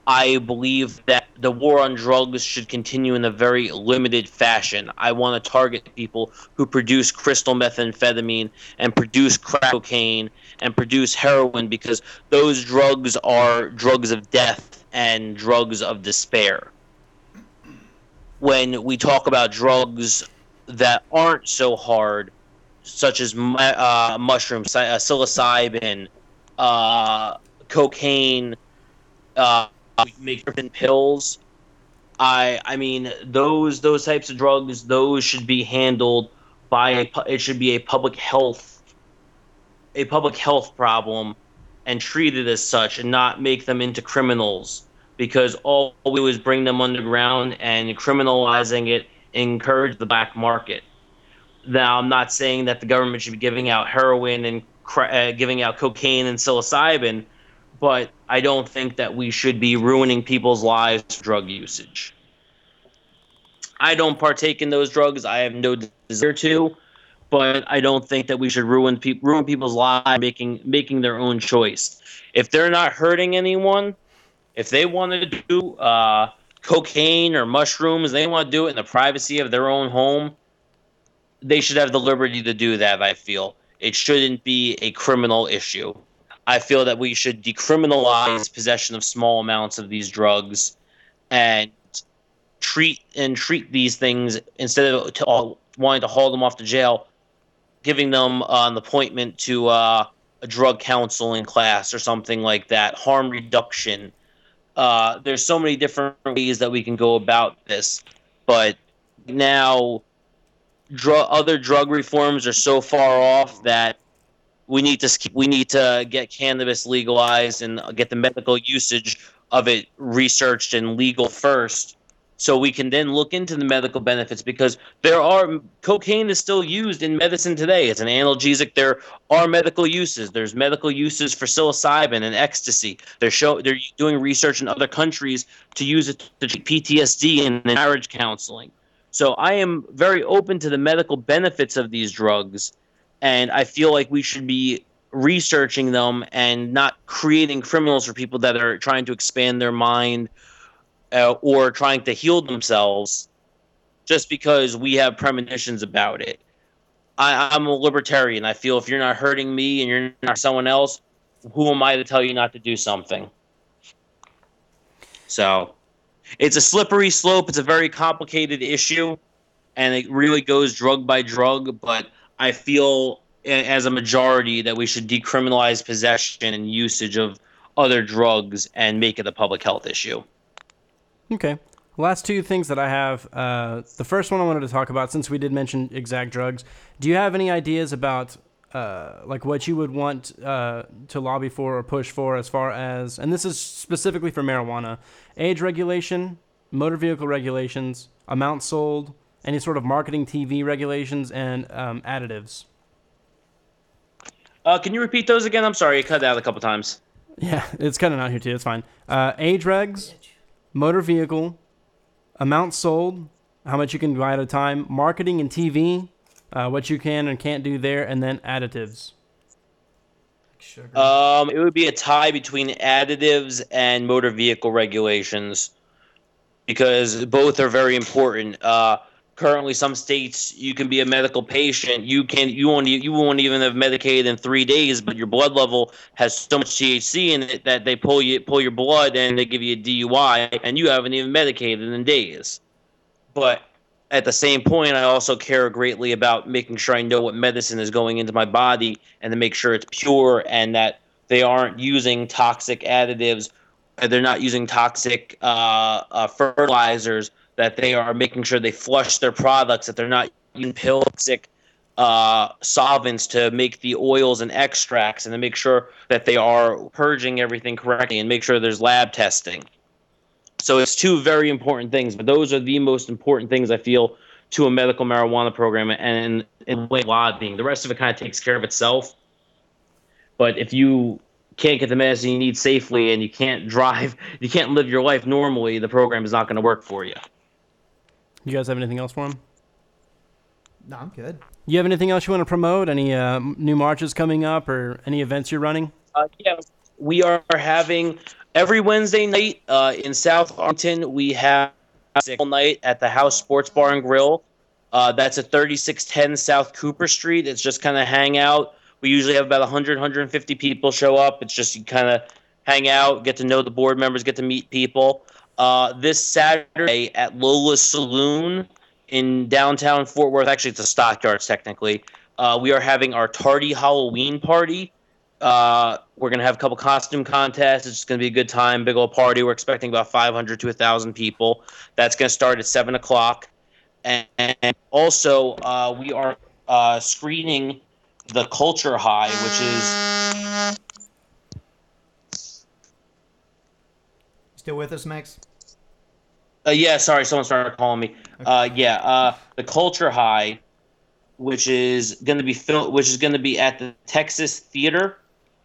I believe that the war on drugs should continue in a very limited fashion. I want to target people who produce crystal methamphetamine and produce crack cocaine and produce heroin because those drugs are drugs of death and drugs of despair. When we talk about drugs that aren't so hard, such as uh, mushrooms, uh, psilocybin, uh, cocaine, uh, make different pills. I I mean those those types of drugs those should be handled by a it should be a public health a public health problem and treated as such and not make them into criminals because all we do is bring them underground and criminalizing it encourage the black market. Now I'm not saying that the government should be giving out heroin and uh, giving out cocaine and psilocybin but I don't think that we should be ruining people's lives drug usage. I don't partake in those drugs. I have no desire to, but I don't think that we should ruin pe- ruin people's lives making making their own choice. If they're not hurting anyone, if they want to do uh, cocaine or mushrooms, they want to do it in the privacy of their own home. They should have the liberty to do that. I feel it shouldn't be a criminal issue. I feel that we should decriminalize possession of small amounts of these drugs and treat and treat these things instead of to, wanting to haul them off to jail, giving them uh, an appointment to uh, a drug counseling class or something like that, harm reduction. Uh, there's so many different ways that we can go about this, but now dr- other drug reforms are so far off that we need to we need to get cannabis legalized and get the medical usage of it researched and legal first so we can then look into the medical benefits because there are cocaine is still used in medicine today. It's an analgesic. There are medical uses. There's medical uses for psilocybin and ecstasy. They're show they're doing research in other countries to use it to treat PTSD and marriage counseling. So I am very open to the medical benefits of these drugs and I feel like we should be researching them and not creating criminals for people that are trying to expand their mind uh, or trying to heal themselves just because we have premonitions about it. I, I'm a libertarian. I feel if you're not hurting me and you're not someone else, who am I to tell you not to do something? So it's a slippery slope. It's a very complicated issue, and it really goes drug by drug. But I feel as a majority that we should decriminalize possession and usage of other drugs and make it a public health issue. Okay. Last two things that I have. Uh, the first one I wanted to talk about, since we did mention exact drugs, do you have any ideas about uh, like what you would want uh, to lobby for or push for as far as, and this is specifically for marijuana, age regulation, motor vehicle regulations, amount sold, any sort of marketing TV regulations, and um, additives? Uh, can you repeat those again? I'm sorry, you cut out a couple times. Yeah, it's cutting out here too. It's fine. Uh, age regs, motor vehicle, amount sold, how much you can buy at a time, marketing and TV, uh, what you can and can't do there, and then additives. Sugar. Um, it would be a tie between additives and motor vehicle regulations because both are very important. Uh, currently some states you can be a medical patient. You can you won't you won't even have medicated in three days but your blood level has so much THC in it that they pull you pull your blood and they give you a DUI and you haven't even medicated in days. But at the same point I also care greatly about making sure I know what medicine is going into my body and to make sure it's pure and that they aren't using toxic additives they're not using toxic uh, uh, fertilizers that they are making sure they flush their products, that they're not using toxic uh, solvents to make the oils and extracts, and to make sure that they are purging everything correctly, and make sure there's lab testing. So it's two very important things, but those are the most important things I feel to a medical marijuana program, and in way lobbying. The rest of it kind of takes care of itself. But if you can't get the medicine you need safely and you can't drive, you can't live your life normally, the program is not going to work for you. You guys have anything else for him? No, I'm good. You have anything else you want to promote? Any uh, new marches coming up or any events you're running? Uh, yeah, we are having every Wednesday night uh, in South Arlington. We have all night at the House Sports Bar and Grill. Uh, that's at 3610 South Cooper Street. It's just kind of hang out. We usually have about 100, 150 people show up. It's just you kind of hang out, get to know the board members, get to meet people. Uh, this Saturday at Lola's Saloon in downtown Fort Worth. Actually, it's a stockyards technically. Uh, we are having our tardy Halloween party. Uh, we're gonna have a couple costume contests. It's gonna be a good time, big old party. We're expecting about 500 to 1,000 people. That's gonna start at seven o'clock, and, and also uh, we are uh, screening the Culture High, which is Still with us, Max? Uh, yeah, sorry, someone started calling me. Uh, yeah, uh, the Culture High, which is going to be fil- which is going to be at the Texas Theater.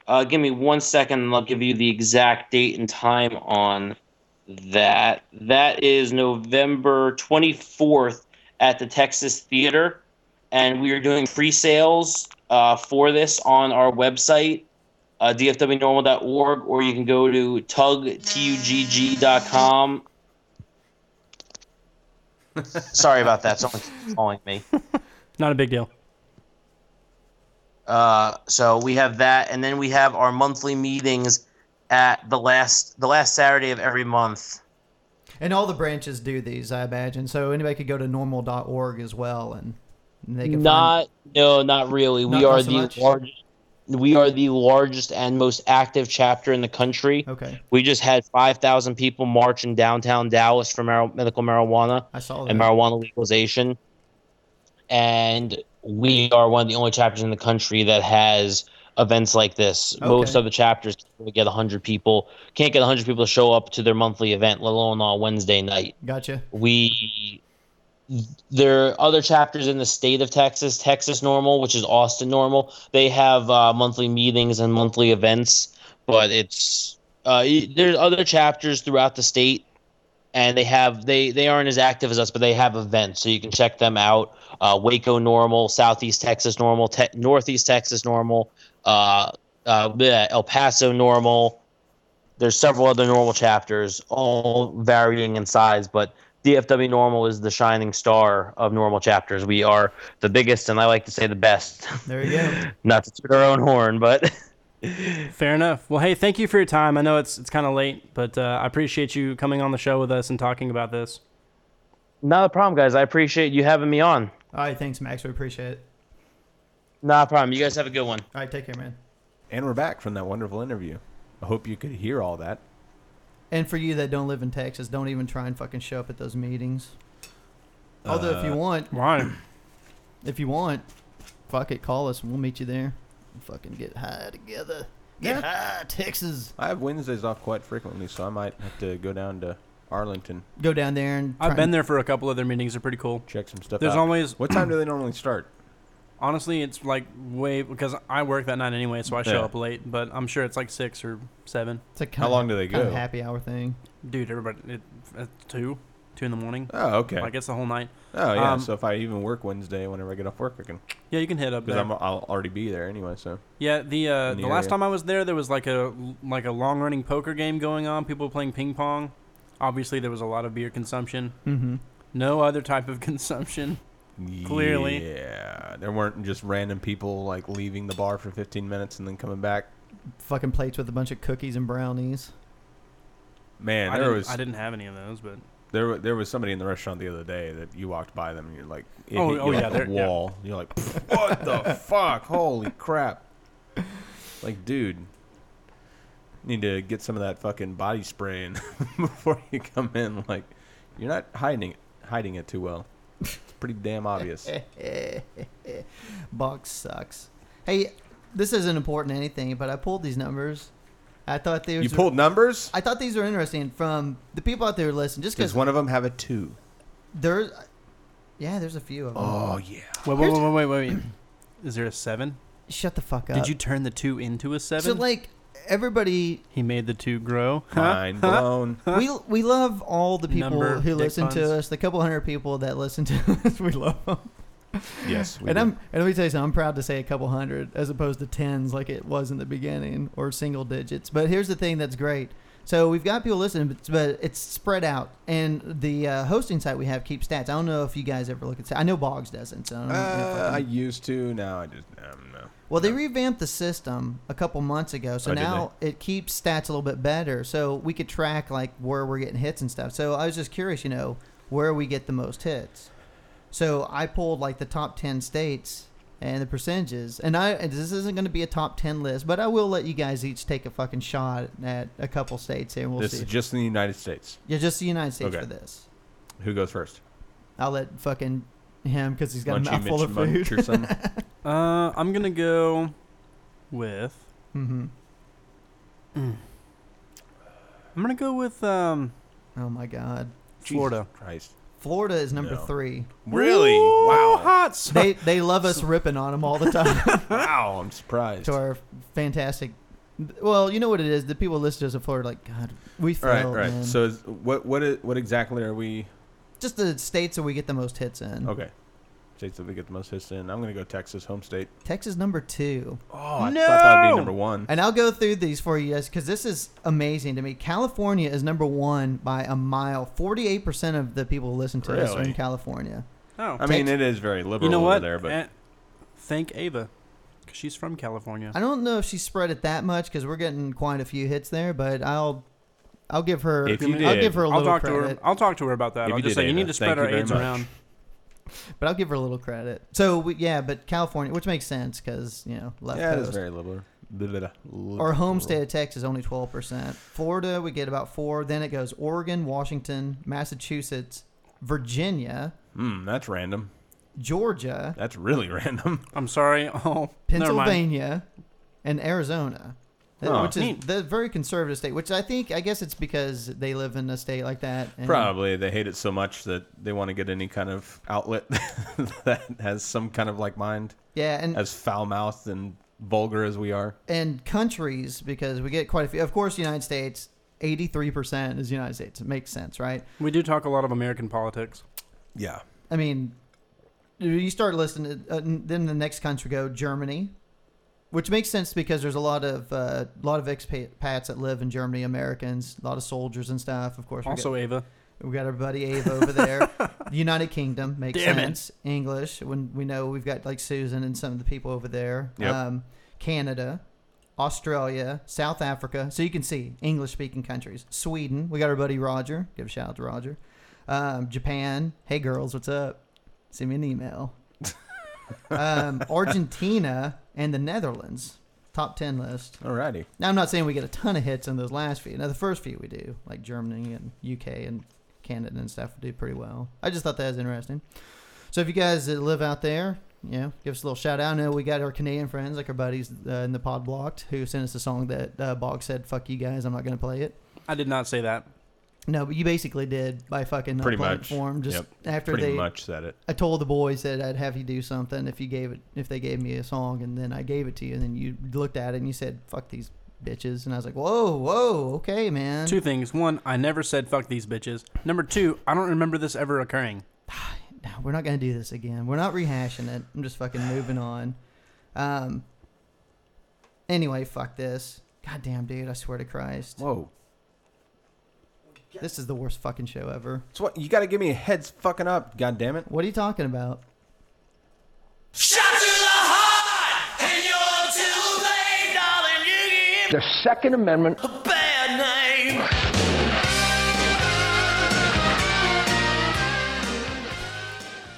Uh, give me one second, and I'll give you the exact date and time on that. That is November twenty fourth at the Texas Theater, and we are doing pre-sales uh, for this on our website uh, dfwnorml.org, or you can go to tugtugg.com. Sorry about that. Someone's calling me. Not a big deal. Uh, so we have that, and then we have our monthly meetings at the last the last Saturday of every month. And all the branches do these, I imagine. So anybody could go to norml.org as well, and they can Not no, not really. Not- we not are so the much? largest. We are the largest and most active chapter in the country. Okay, We just had five thousand people march in downtown Dallas for mar- medical marijuana. I saw that. and marijuana legalization. And we are one of the only chapters in the country that has events like this. Most of the chapters can't get 100 people, can't get 100 people to show up to their monthly event, let alone on Wednesday night. Gotcha. We there are other chapters in the state of Texas, Texas NORML, which is Austin NORML. They have uh, monthly meetings and monthly events, but it's uh, there's other chapters throughout the state, and they have they they aren't as active as us, but they have events, so you can check them out. Uh, Waco NORML, Southeast Texas NORML, te- Northeast Texas NORML, uh, uh, El Paso NORML. There's several other NORML chapters, all varying in size, but DFW NORML is the shining star of NORML chapters. We are the biggest, and I like to say the best. There you go. Not to toot our own horn, but Fair enough. Well, hey, thank you for your time. I know it's it's kind of late, but uh, I appreciate you coming on the show with us and talking about this. not a problem, guys. I appreciate you having me on. All right, thanks, Max. We appreciate it. Not a problem. You guys have a good one. All right, take care, man. And we're back from that wonderful interview. I hope you could hear all that. And for you that don't live in Texas, don't even try and fucking show up at those meetings. Although, if you Uh, want, Why? if you want, fuck it, call us and we'll meet you there. And fucking get high together. Get high, Texas. I have Wednesdays off quite frequently, so I might have to go down to Arlington, Go down there and. I've try been and- there for a couple of their meetings. They're pretty cool. check some stuff There's out. always What time do they normally start? Honestly, it's like way because I work that night anyway, so I show Yeah. up late. But I'm sure it's like six or seven. It's a How kinda- long do they kinda go? happy hour thing. Dude, everybody, it, at two, two in the morning. Oh, okay. Like it's the whole night. Oh, yeah. um, so if I even work Wednesday, whenever I get off work, I can Yeah, you can hit up because there. I'm I'll already be there anyway. So Yeah, the uh, in the, the last area. time I was there, there was like a like a long running poker game going on. People were playing ping pong. Obviously, there was a lot of beer consumption. Mm-hmm. No other type of consumption. Clearly. Yeah. There weren't just random people like leaving the bar for 15 minutes and then coming back. Fucking plates with a bunch of cookies and brownies. Man, I there didn't, was I didn't have any of those, but there there was somebody in the restaurant the other day that you walked by them and you're like it Oh, hit oh, you oh, like yeah, the they're- yeah. wall. You're like, what the fuck? Holy crap! Like, dude, need to get some of that fucking body spray in before you come in. Like, you're not hiding hiding it too well. It's pretty damn obvious. Boggs sucks. Hey, this isn't important to anything, but I pulled these numbers. I thought they were You was pulled numbers? I thought these were interesting from the people out there who listen. Just Does because one of them have a two? there's, yeah, there's a few of them. Oh yeah. wait, wait, wait, wait, wait, wait. Is there a seven? Shut the fuck up. Did you turn the two into a seven? So like everybody, he made the two grow. Mind blown. we we love all the people Number who dick listen puns. to us. The couple hundred people that listen to us, we love them. Yes. We and do. I'm and let me tell you something. I'm proud to say a couple hundred as opposed to tens like it was in the beginning or single digits. But here's the thing that's great. So we've got people listening, but, but it's spread out, and the uh, hosting site we have keeps stats. I don't know if you guys ever look at. Stats. I know Boggs doesn't. So I don't know if I Uh, I used to. Now I just um, no. Well, they revamped the system a couple months ago, so Oh, now it keeps stats a little bit better. So we could track like where we're getting hits and stuff. So I was just curious, you know, where we get the most hits. So I pulled like the top ten states and the percentages, and I and this isn't going to be a top ten list, but I will let you guys each take a fucking shot at a couple states here, and we'll this see. is just in the United States. yeah, just the United States Okay. for this. Who goes first? I'll let fucking him because he's got a Munchy mouthful Mitch of food. Munch or something? Uh, I'm gonna go with. mm-hmm. I'm gonna go with um Oh my God, Florida. Jesus Christ. Florida is number No. three. Really? Ooh, Wow. hot. sauce. They they love us ripping on them all the time. wow. I'm surprised. to our fantastic. Well, you know what it is. The people who listen to us in Florida, like God, we All right. failed, All right. man. So is, what what i- what exactly are we? Just the states that we get the most hits in. Okay. States that we get the most hits in. I'm gonna go Texas, home state. Texas number two, Oh, I No! thought that would be number one. and I'll go through these for you guys because this is amazing to me. California is number one by a mile. Forty-eight percent of the people who listen to us are in California. Oh, I mean, it is very liberal you know over what? there, but Eh, thank Ava, 'cause she's from California. I don't know if she spread it that much because we're getting quite a few hits there, but I'll I'll give her. If you I'll did, give her a I'll little talk to her. I'll talk to her about that. If I'll you just did, say you need to spread thank our you very AIDS much. around. But I'll give her a little credit. So we, yeah, but California, which makes sense because you know left yeah, it coast. very liberal. Our home state of Texas only twelve percent. Florida we get about four. Then it goes Oregon, Washington, Massachusetts, Virginia, Hmm, that's random. Georgia, That's really random. I'm sorry. Oh, never mind. Pennsylvania, and Arizona. Huh. Which is Neat. the very conservative state, which I think I guess it's because they live in a state like that. and- Probably they hate it so much that they want to get any kind of outlet that has some kind of like mind, Yeah, and as foul mouthed and vulgar as we are. and countries because we get quite a few. Of course, United States, eighty-three percent is United States. It makes sense, right? We do talk a lot of American politics. Yeah. I mean, you start listening. Uh, then the next country go Germany, which makes sense because there's a lot of uh, lot of expats that live in Germany, Americans, a lot of soldiers and stuff. Of course, we Also, Ava. got, we got our buddy Ava over there. United Kingdom makes Damn it. sense. English when we know we've got like Susan and some of the people over there. Yep. Um, Canada. Australia, South Africa. So you can see English speaking countries. Sweden, we got our buddy Roger. Give a shout out to Roger. Um, Japan, hey girls, what's up? Send me an email. um, Argentina and the Netherlands, top 10 list. Alrighty. Now, I'm not saying we get a ton of hits in those last few. Now, the first few we do, like Germany and UK and Canada and stuff, do pretty well. I just thought that was interesting. So, if you guys that live out there, you know, give us a little shout out. I know we got our Canadian friends, like our buddies uh, in the pod blocked, who sent us a song that uh, Boggs said, fuck you guys, I'm not going to play it. I did not say that. No, but you basically did by fucking not Pretty much. it for 'em. Just Yep. after Pretty they, much said it. I told the boys that I'd have you do something if you gave it, if they gave me a song, and then I gave it to you, and then you looked at it and you said, "Fuck these bitches," and I was like, "Whoa, whoa, okay, man." Two things. One, I never said fuck these bitches. Number two, I don't remember this ever occurring. No, we're not gonna do this again. We're not rehashing it. I'm just fucking moving on. Um. Anyway, fuck this. God damn, dude! I swear to Christ. Whoa. This is the worst fucking show ever. So what? You got to give me a heads fucking up. God damn it. What are you talking about? The Second Amendment A bad name.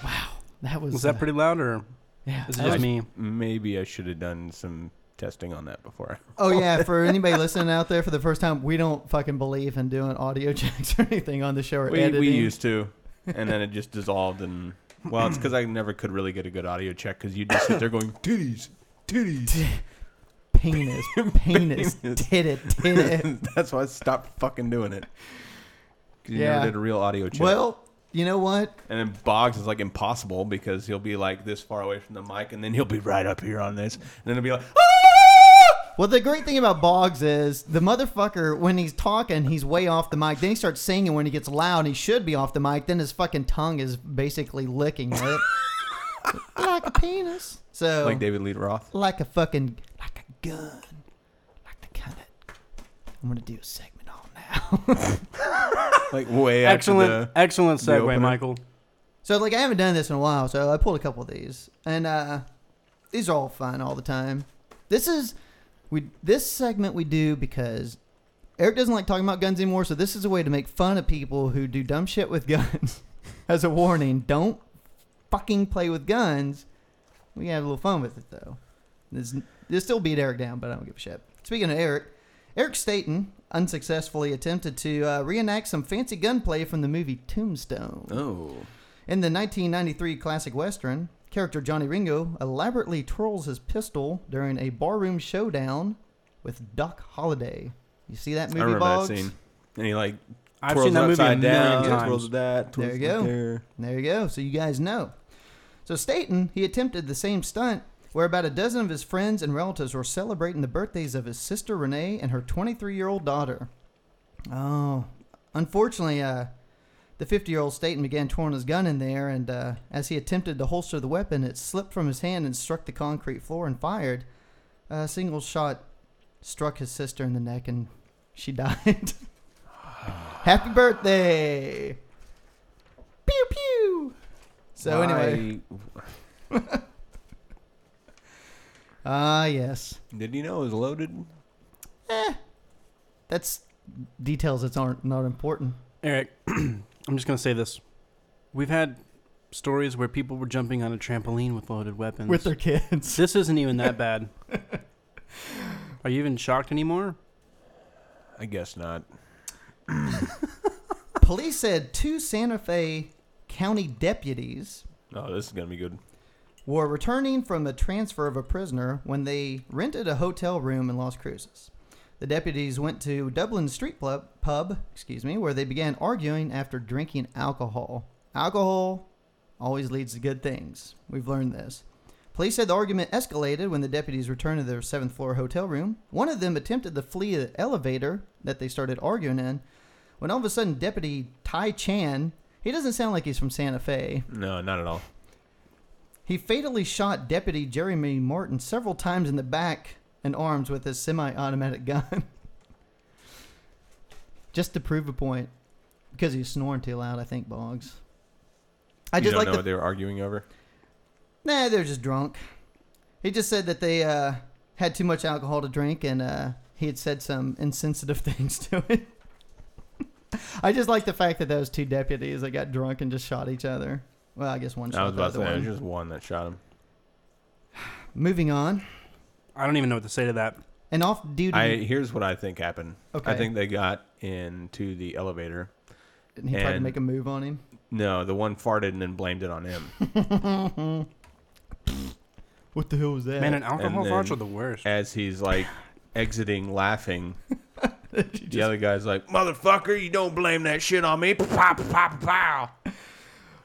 Wow, That was. Was that uh, pretty loud or Yeah. is it that just was- me? Maybe I should have done some testing on that before. Oh yeah, for anybody listening out there for the first time, we don't fucking believe in doing audio checks or anything on the show or We, editing. we used to, and then it just dissolved. And well, it's because I never could really get a good audio check because you just sit there going titties, titties. penis, penis, Penis. tit it, tit it. That's why I stopped fucking doing it. you Yeah. never did a real audio check. Well, you know what? and then Boggs is like impossible because he'll be like this far away from the mic, and then he'll be right up here on this, and then he'll be like, "Ah!" Well, the great thing about Boggs is the motherfucker when he's talking, he's way off the mic. Then he starts singing when he gets loud. He should be off the mic. Then his fucking tongue is basically licking it like a penis. So like David Lee Roth. like a fucking like a gun, like the kind that I'm gonna do a segment on now. Like way after Excellent, the- excellent the segue, opener. Michael. So like I haven't done this in a while, so I pulled a couple of these, and uh, these are all fun all the time. This is we this segment we do because Eric doesn't like talking about guns anymore, so this is a way to make fun of people who do dumb shit with guns. As a warning, don't fucking play with guns. We can have a little fun with it though. This this still beat Eric down, but I don't give a shit. Speaking of Eric, Eric Staten unsuccessfully attempted to uh, reenact some fancy gunplay from the movie Tombstone. Oh, In the 1993 classic western, character Johnny Ringo elaborately twirls his pistol during a barroom showdown with Doc Holliday. You see that movie, I remember Boggs? that scene. And he like I've twirls seen that it movie a upside down, million twirls times. that, There you go. there. There you go. So you guys know. So Staten, he attempted the same stunt where about a dozen of his friends and relatives were celebrating the birthdays of his sister Renee and her 23-year-old daughter. Oh, unfortunately, uh, the 50-year-old Staten began twirling his gun in there, and uh, as he attempted to holster the weapon, it slipped from his hand and struck the concrete floor and fired. A single shot struck his sister in the neck, and she died. Happy birthday! Pew pew. So anyway, Why- ah yes, did you know it was loaded? Eh. that's details that aren't not important. Eric, I'm just gonna say this: we've had stories where people were jumping on a trampoline with loaded weapons. With their kids. this isn't even that bad. Are you even shocked anymore? I guess not. Police said two Santa Fe County deputies Oh, this is gonna be good. were returning from a transfer of a prisoner when they rented a hotel room in Las Cruces. The deputies went to Dublin Street Pub, pub, excuse me, where they began arguing after drinking alcohol. Alcohol always leads to good things. We've learned this. Police said the argument escalated when the deputies returned to their seventh floor hotel room. One of them attempted to flee the elevator that they started arguing in. When all of a sudden, Deputy Tai Chan, he doesn't sound like he's from Santa Fe, No, not at all. he fatally shot Deputy Jeremy Martin several times in the back and arms with his semi automatic gun. just to prove a point. Because he's snoring too loud, I think, Boggs. I you just don't like know the. what they were arguing over. Nah, they're just drunk. He just said that they uh, had too much alcohol to drink and uh, he had said some insensitive things to it. I just like the fact that those two deputies that got drunk and just shot each other. Well, I guess one I shot was the about to other say one. was just one that shot him. Moving on. I don't even know what to say to that. And off duty. I here's what I think happened. Okay. I think they got into the elevator. and he tried to and- make a move on him. No, the one farted and then blamed it on him. What the hell was that? Man, an alcohol then- farts are the worst. As he's like exiting, laughing, the just- other guy's like, "Motherfucker, you don't blame that shit on me!" Pow, pow, pow, pow.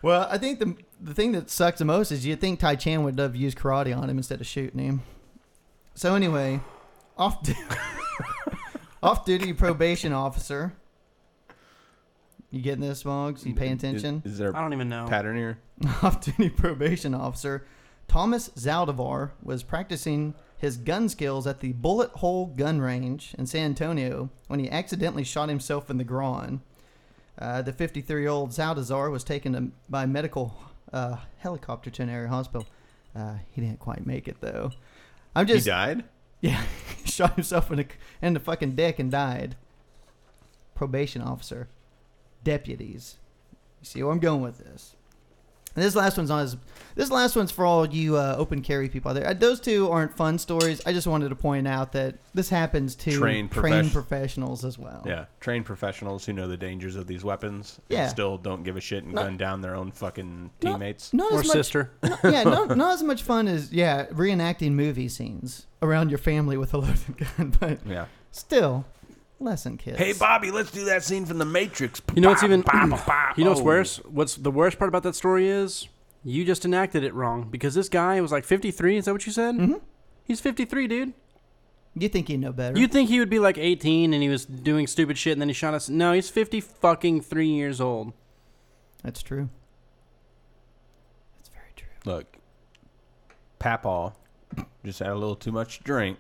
well, I think the the thing that sucks the most is you think Tai Chan would have used karate on him instead of shooting him. So anyway, off du- off duty probation officer. You getting this, Boggs? You paying attention? Is, is there I a don't even know. pattern here? off-duty probation officer Thomas Zaldivar was practicing his gun skills at the Bullet Hole Gun Range in San Antonio when he accidentally shot himself in the groin. Uh, the 53 year old Zaldazar was taken to, by medical uh, helicopter to an area hospital. Uh, he didn't quite make it, though. I'm just. He died. Yeah, he shot himself in the, in the fucking dick and died. Probation officer. Deputies. You see where I'm going with this? And this last one's on his. This last one's for all you uh, open carry people out there. Uh, those two aren't fun stories. I just wanted to point out that this happens to Trained trained profes- professionals as well. Yeah, trained professionals who know the dangers of these weapons. Yeah. And still don't give a shit and No- gun down their own fucking No- teammates. Not Or as much, sister. no- yeah, not, not as much fun as yeah reenacting movie scenes around your family with a loaded gun, but Yeah. still, lesson kids. Hey Bobby, let's do that scene from The Matrix. You know what's even? You know what's Oh. worse? What's the worst part about that story is you just enacted it wrong because this guy was like 53. Is that what you said? Mhm. He's 53, dude. You think he'd know better? You'd think he would be like 18 and he was doing stupid shit and then he shot us. No, he's 50 fucking three years old. That's true. That's very true. Look, Papaw just had a little too much to drink.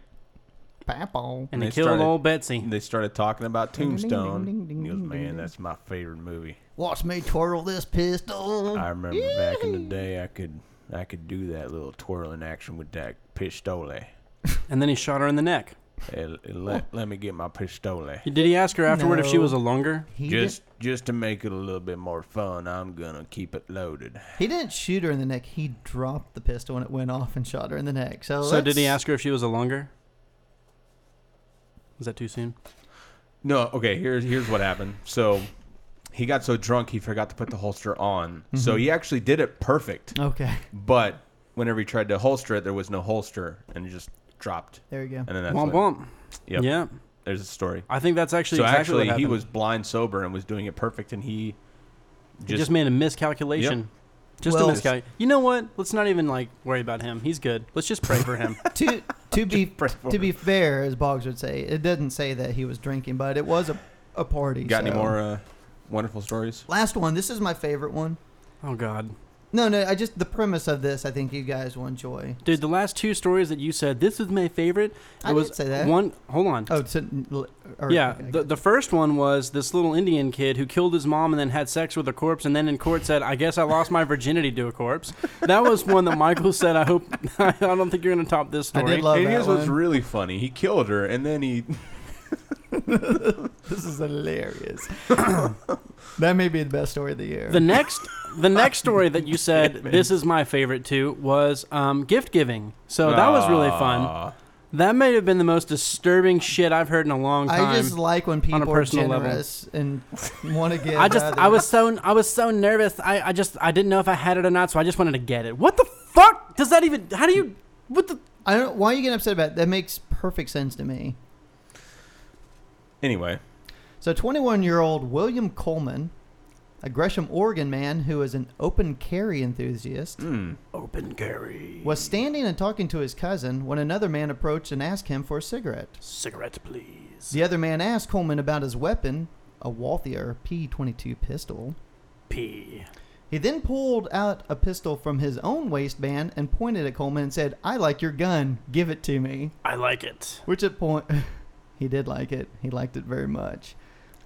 Papaw. And he They killed started- old Betsy. They started talking about Ding, ding, ding, Tombstone. ding, ding, He goes, ding, ding, man, that's my favorite movie. Watch me twirl this pistol. I remember back in the day, I could I could do that little twirling action with that pistole. And then he shot her in the neck. Hey, let, oh. let me get my pistole. Did he ask her afterward if she was a longer? He, Just just to make it a little bit more fun, I'm gonna keep it loaded. he didn't shoot her in the neck. He dropped the pistol and it went off and shot her in the neck. So, So did he ask her if she was a longer? Is that too soon? No, okay. Here's here's what happened. So he got so drunk he forgot to put the holster on. So Mhm. he actually did it perfect. Okay, But whenever he tried to holster it, there was no holster, and it just dropped. there you go. And then that's Womp when, womp. Yep. Yeah. There's a story. I think that's actually so exactly actually, what he was blind sober and was doing it perfect, and he He just, just made a miscalculation. Just Well- a miscalculation. You know what? Let's not even like worry about him. He's good. Let's just pray for him. to to be to be fair, as Boggs would say, it doesn't say that he was drinking, but it was a a party. got any more uh, wonderful stories? Last one. This is my favorite one. Oh God, No, no. I just the premise of this. I think you guys will enjoy. dude! The last two stories that you said this is my favorite. I was didn't say that. one. Hold on. Oh, so, or, yeah, okay, the, the first one was this little Indian kid who killed his mom and then had sex with a corpse, and then in court said, "I guess I lost my virginity to a corpse." That was one that Michael said. I hope. I don't think you're gonna top this story. I story. did love and that here's what's really funny: he killed her, and then he this is hilarious. that may be the best story of the year. The next, the next story that you said this is my favorite too was um, gift giving. So that was really fun. That may have been the most disturbing shit I've heard in a long time. I just like when people are personal level. generous and want to give. I just, I was so, I was so nervous. I, I just, I didn't know if I had it or not, so I just wanted to get it. What the fuck does that even? How do you? What the? I don't. Why are you getting upset about? It? That makes perfect sense to me. Anyway, So, 21 year old William Coleman, a Gresham, Oregon man who is an open carry enthusiast, mm, Open carry. was standing and talking to his cousin when another man approached and asked him for a cigarette. Cigarette, please. The other man asked Coleman about his weapon, a Walther P22 pistol. P. He then pulled out a pistol from his own waistband and pointed at Coleman and said, I like your gun. Give it to me. I like it. Which at point, he did like it. He liked it very much.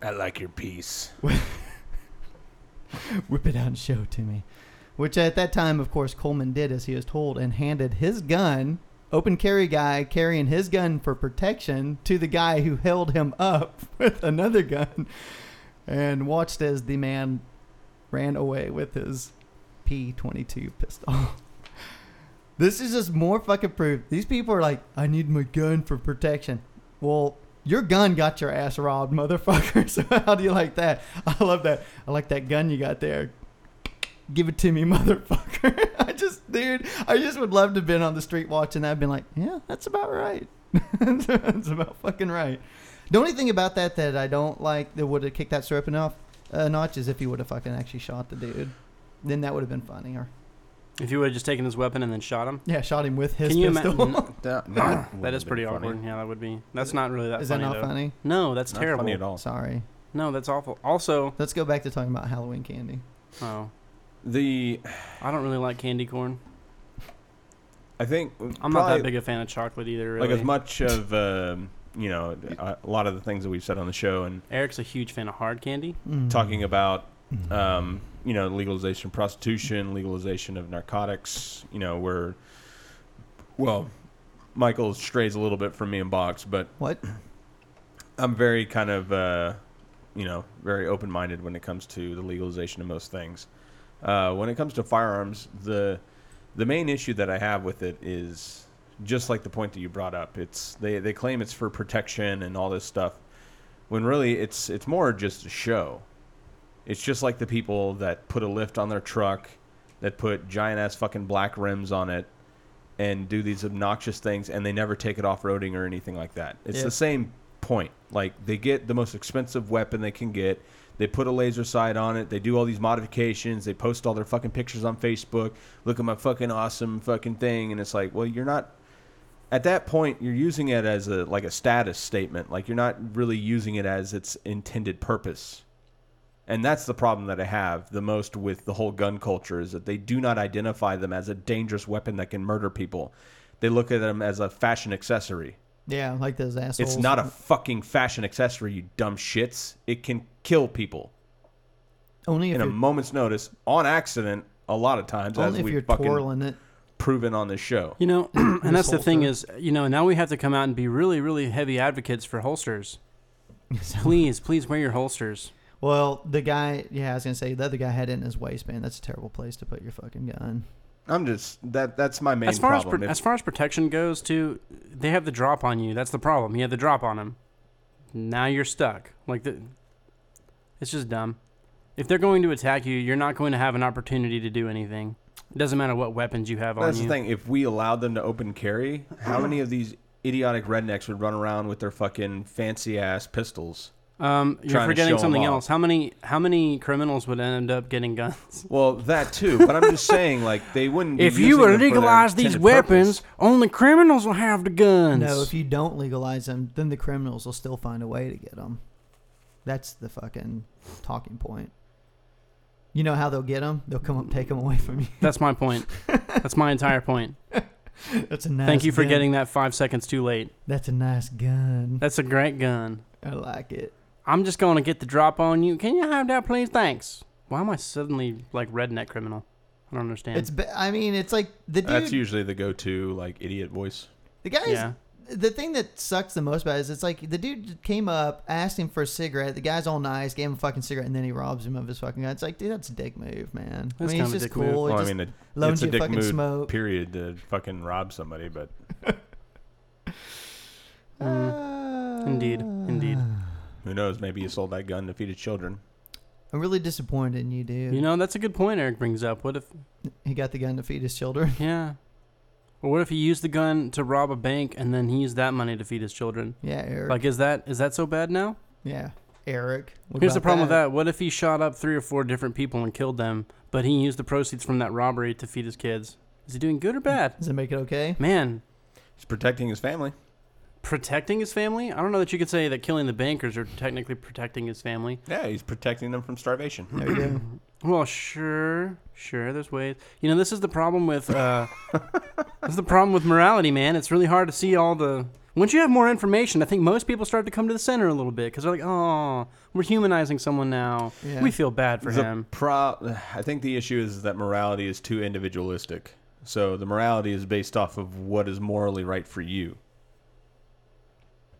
I like your piece. Whip it out and show it to me. Which at that time, of course, Coleman did as he was told and handed his gun, open carry guy carrying his gun for protection, to the guy who held him up with another gun and watched as the man ran away with his P 22 pistol. this is just more fucking proof. These people are like, I need my gun for protection. Well, your gun got your ass robbed, motherfucker. So how do you like that? I love that. I like that gun you got there. Give it to me, motherfucker. I just, dude, I just would love to have been on the street watching that. Been like, yeah, that's about right. that's about fucking right. The only thing about that that I don't like that would have kicked that serpent off a notch is if he would have fucking actually shot the dude. Then that would have been funnier. If you would have just taken his weapon and then shot him. Yeah, shot him with his Can you pistol. imagine? That, That is pretty awkward. Yeah, that would be. That's not really that is that funny. Is that not though. funny? No, that's Not terrible. funny at all. Sorry. No, that's awful. Also, Let's go back to talking about Halloween candy. oh, The I don't really like candy corn. I think I'm not that big a fan of chocolate either. Really. Like as much of um, you know a, a lot of the things that we've said on the show and Eric's a huge fan of hard candy. Mm. talking about um, you know legalization of prostitution, legalization of narcotics. You know, where well, Michael strays a little bit from me in Boggs, but What? I'm very kind of uh, you know very open minded when it comes to the legalization of most things. Uh, when it comes to firearms, the the main issue that I have with it is just like the point that you brought up. It's they, they claim it's for protection and all this stuff, when really it's it's more just a show. It's just like the people that put a lift on their truck, that put giant ass fucking black rims on it, and do these obnoxious things, and they never take it off roading or anything like that. It's Yeah. the same point. Like they get the most expensive weapon they can get. They put a laser sight on it. They do all these modifications. They post all their fucking pictures on Facebook. Look at my fucking awesome fucking thing, and it's like, well, you're not. At that point, you're using it as a like a status statement. Like you're not really using it as its intended purpose. And that's the problem that I have the most with the whole gun culture is that they do not identify them as a dangerous weapon that can murder people. They look at them as a fashion accessory. Yeah, like those assholes. It's not a fucking fashion accessory, you dumb shits. It can kill people only if in a moment's notice on accident. A lot of times, as only if we've you're fucking twirling it. proven on this show. You know, and that's the thing is, you know, now we have to come out and be really, really heavy advocates for holsters. Please, please wear your holsters. Well, the guy, yeah, I was gonna say the other guy had it in his waistband. That's a terrible place to put your fucking gun. I'm just that. That's my main As far as pro- as far as protection goes, too, they have the drop on you. That's the problem. You have the drop on them. Now you're stuck. Like the, it's just dumb. If they're going to attack you, you're not going to have an opportunity to do anything. It doesn't matter what weapons you have on you. That's the thing. If we allowed them to open carry, how many of these idiotic rednecks would run around with their fucking fancy ass pistols? Um, you're trying forgetting something else. How many how many criminals would end up getting guns? Well, that too. But I'm just saying, like they wouldn't. Be If you using would them legalize these weapons, purpose. only criminals will have the guns. No, if you don't legalize them, then the criminals will still find a way to get them. That's the fucking talking point. You know how they'll get them? They'll come up take them away from you. That's my point. That's my entire point. That's a nice. Thank you for gun. getting that five seconds too late. That's a nice gun. That's a great gun. I like it. I'm just going to get the drop on you. Can you have that, please? Thanks. Why am I suddenly like redneck criminal? I don't understand. It's. Be- I mean, it's like the dude. That's usually the go-to like idiot voice. the guy's. yeah. The thing that sucks the most about it is it's like the dude came up, asked him for a cigarette. The guy's all nice, gave him a fucking cigarette, and then he robs him of his fucking gun. It's like, dude, that's a dick move, man. That's I mean, kind of he's a just dick cool. move. He Well, I just mean, it, loans it's a you dick fucking mood. smoke. Period to fucking rob somebody, but Mm, indeed, indeed. who knows? Maybe you sold that gun to feed his children. I'm really disappointed in you, dude. You know, that's a good point Eric brings up. What if, he got the gun to feed his children. yeah. Or what if he used the gun to rob a bank and then he used that money to feed his children? Yeah, Eric. Like, is that is that so bad now? yeah, Eric. What Here's the about problem with that. What if he shot up three or four different people and killed them, but he used the proceeds from that robbery to feed his kids? Is he doing good or bad? Does it make it okay? Man, He's protecting his family. Protecting his family? I don't know that you could say that killing the bankers are technically protecting his family. Yeah, he's protecting them from starvation. There you go. Well, sure, sure. There's ways. You know, this is the problem with uh, this is the problem with morality, man. It's really hard to see all the. Once you have more information, I think most people start to come to the center a little bit because they're like, "Oh, we're humanizing someone now. Yeah. We feel bad for The him." pro- I think the issue is that morality is too individualistic. So the morality is based off of what is morally right for you.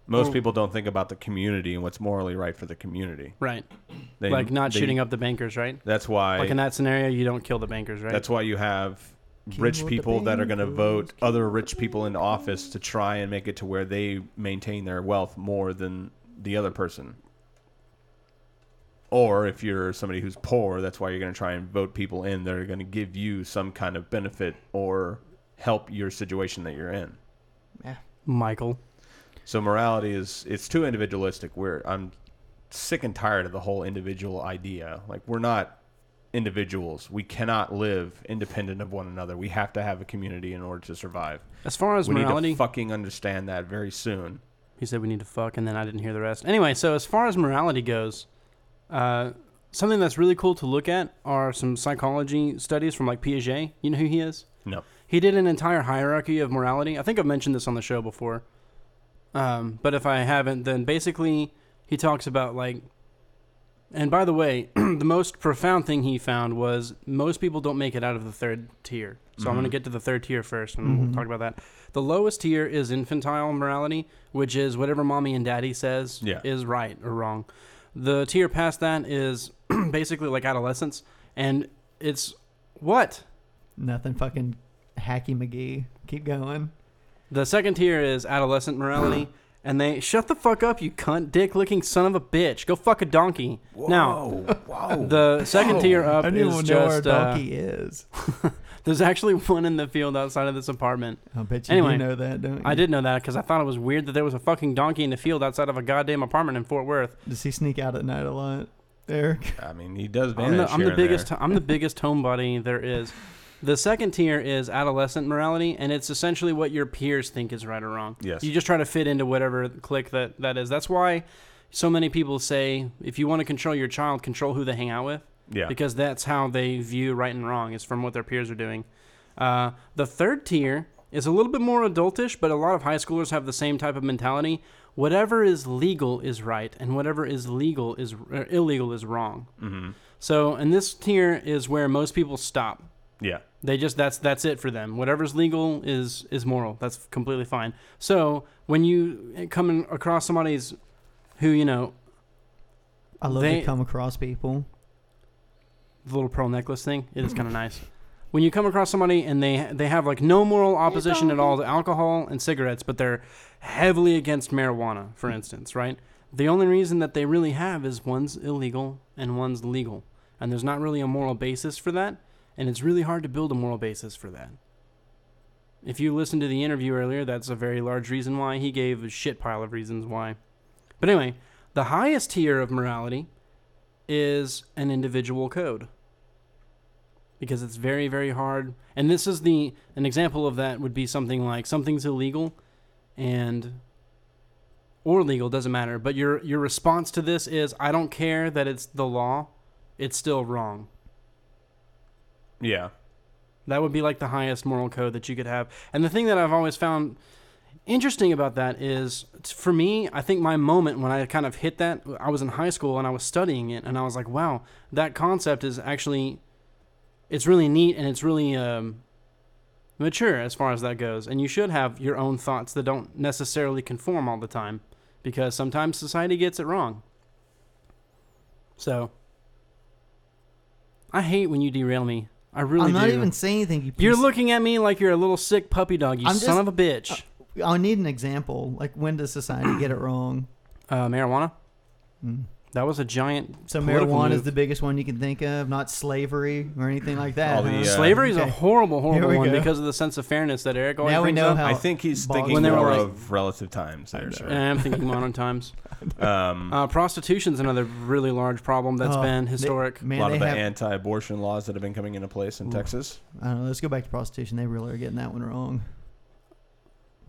Most Well- people don't think about the community and what's morally right for the community. Right. They, like not they- shooting up the bankers, right? That's why. Like in that scenario, you don't kill the bankers, right? That's why you have Kill rich the people that are going to bankers, vote other rich people into office to try and make it to where they maintain their wealth more than the other person. Or if you're somebody who's poor, that's why you're going to try and vote people in that are going to give you some kind of benefit or help your situation that you're in. Yeah. Michael. So morality is it's too individualistic. Where I'm sick and tired of the whole individual idea. Like we're not individuals. We cannot live independent of one another. We have to have a community in order to survive. As far as we need morality, to fucking understand that very soon. he said we need to fuck, and then I didn't hear the rest. Anyway, so as far as morality goes, uh, something that's really cool to look at are some psychology studies from like Piaget. You know who he is? No. He did an entire hierarchy of morality. I think I've mentioned this on the show before. Um, but if I haven't, then basically he talks about like. And by the way, the most profound thing he found was most people don't make it out of the third tier. So I'm going to get to the third tier first, and we'll Mhm. talk about that. The lowest tier is infantile morality, which is whatever mommy and daddy says Yeah. is right or wrong. The tier past that is basically like adolescence, and it's what Nothing fucking hacky McGee. Keep going. The second tier is adolescent morality, and they shut the fuck up, you cunt, dick licking son of a bitch. Go fuck a donkey. Now, whoa. the second tier up I don't even is know where a just uh, donkey is. there's actually one in the field outside of this apartment. I bet you Anyway, do know that, don't you? I did know that because I thought it was weird that there was a fucking donkey in the field outside of a goddamn apartment in Fort Worth. Does he sneak out at night a lot, Eric? I mean, he does I'm the, I'm here the and biggest. there. I'm the biggest homebody there is. The second tier is adolescent morality, and it's essentially what your peers think is right or wrong. Yes. You just try to fit into whatever clique that, that is. That's why so many people say if you want to control your child, control who they hang out with, Yeah. because that's how they view right and wrong is from what their peers are doing. Uh, the third tier is a little bit more adultish, but a lot of high schoolers have the same type of mentality. Whatever is legal is right, and whatever is legal is er, illegal is wrong. Mm-hmm. So, and this tier is where most people stop. Yeah. They just that's that's it for them. Whatever's legal is is moral. That's completely fine. So when you come across somebody's who you know I love They- to come across people. the little pearl necklace thing, it is kind of nice. When you come across somebody and they they have like no moral opposition at all to alcohol and cigarettes, but they're heavily against marijuana, for instance, right? The only reason that they really have is one's illegal and one's legal, and there's not really a moral basis for that, and it's really hard to build a moral basis for that. If you listened to the interview earlier, that's a very large reason why. He gave a shit pile of reasons why. But anyway, the highest tier of morality is an individual code. Because it's very very hard. And this is the an example of that would be something like something's illegal and or legal doesn't matter. But your your response to this is i don't care that it's the law. It's still wrong Yeah. that would be like the highest moral code that you could have. And the thing that I've always found interesting about that is, for me, I think my moment when I kind of hit that, I was in high school and I was studying it, and I was like, wow, that concept is actually, it's really neat and it's really um, mature as far as that goes. And you should have your own thoughts that don't necessarily conform all the time, because sometimes society gets it wrong. So, I hate when you derail me. I really I'm not do. even saying anything. You You're looking at me like you're a little sick puppy dog, you I'm son just- of a bitch. I need an example. Like when does society get it wrong? Uh, marijuana. Mm. That was a giant. So marijuana is the biggest one you can think of, not slavery or anything like that. All the, huh? uh, Slavery is a Okay. horrible, horrible we one go. because of the sense of fairness that Eric always Now we brings know up. how- I think he's Balls thinking When they were more like- of relative times there, I'm sir. And I'm thinking modern times. Um, Uh, prostitution's another really large problem that's Oh, been they- historic. a lot they of the have. anti-abortion laws that have been coming into place in Ooh. Texas. I don't know. Let's go back to prostitution. They really are getting that one wrong.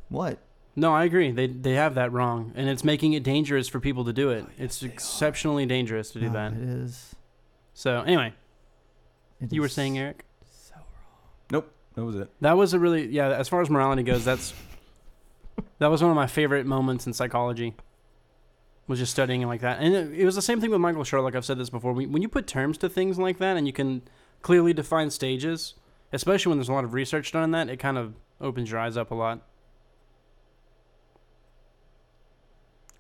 What? No, I agree. They they have that wrong, and it's making it dangerous for people to do it. Oh, it's exceptionally dangerous to do No, that. It is. So anyway, It you were saying, Eric, So wrong. Nope, that was it. that was a really yeah. As far as morality goes, that's that was one of my favorite moments in psychology. Was just studying it like that, and it, it was the same thing with Michael Sherlock. I've said this before. When when you put terms to things like that, and you can clearly define stages, especially when there's a lot of research done on that, it kind of opens your eyes up a lot.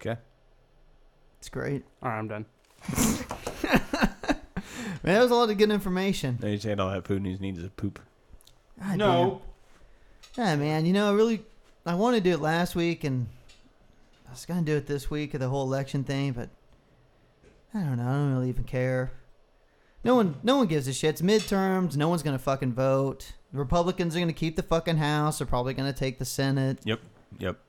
Okay. It's great. All right, I'm done. Man, that was a lot of good information. Now he's had all that food and he needs to poop. God damn. Yeah, man. You know, I really, I wanted to do it last week, and I was gonna do it this week of the whole election thing, but I don't know. I don't really even care. No one, no one gives a shit. It's midterms. No one's gonna fucking vote. The Republicans are gonna keep the fucking House. They're probably gonna take the Senate. Yep.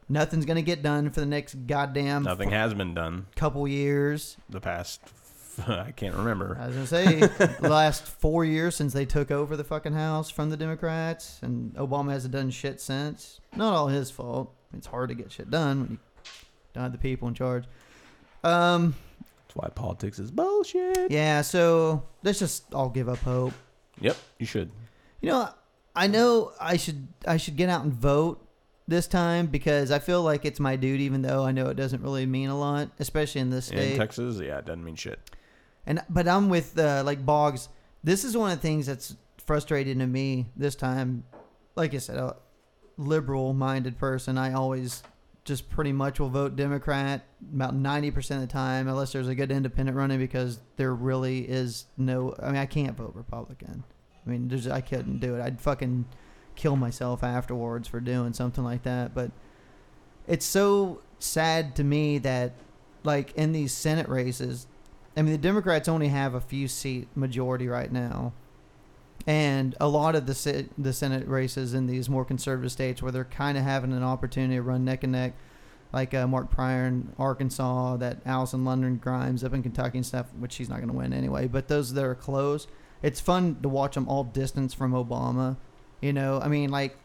Nothing's gonna get done for the next goddamn Nothing fu- has been done couple years. the past. I can't remember. I was gonna say the last four years since they took over the fucking house from the Democrats, and Obama hasn't done shit since. Not all his fault. It's hard to get shit done when you don't have the people in charge. Um, That's why politics is bullshit. yeah. So let's just all give up hope. Yep, you should. You know, I know I should I should get out and vote, this time because I feel like it's my duty, even though I know it doesn't really mean a lot, especially in this state. In Texas, yeah, it doesn't mean shit. And but I'm with uh, like Boggs. This is one of the things that's frustrating to me this time. Like I said, a liberal-minded person. I always just pretty much will vote Democrat about ninety percent of the time, unless there's a good independent running, because there really is no. I mean, I can't vote Republican. I mean, there's I couldn't do it. I'd fucking kill myself afterwards for doing something like that. But it's so sad to me that, like in these Senate races, I mean, the Democrats only have a few seat majority right now, and a lot of the the Senate races in these more conservative states where they're kind of having an opportunity to run neck and neck, like uh, Mark Pryor in Arkansas, that Alison London Grimes up in Kentucky and stuff, which she's not going to win anyway. But those that are close, it's fun to watch them all distance from Obama. You know, I mean, like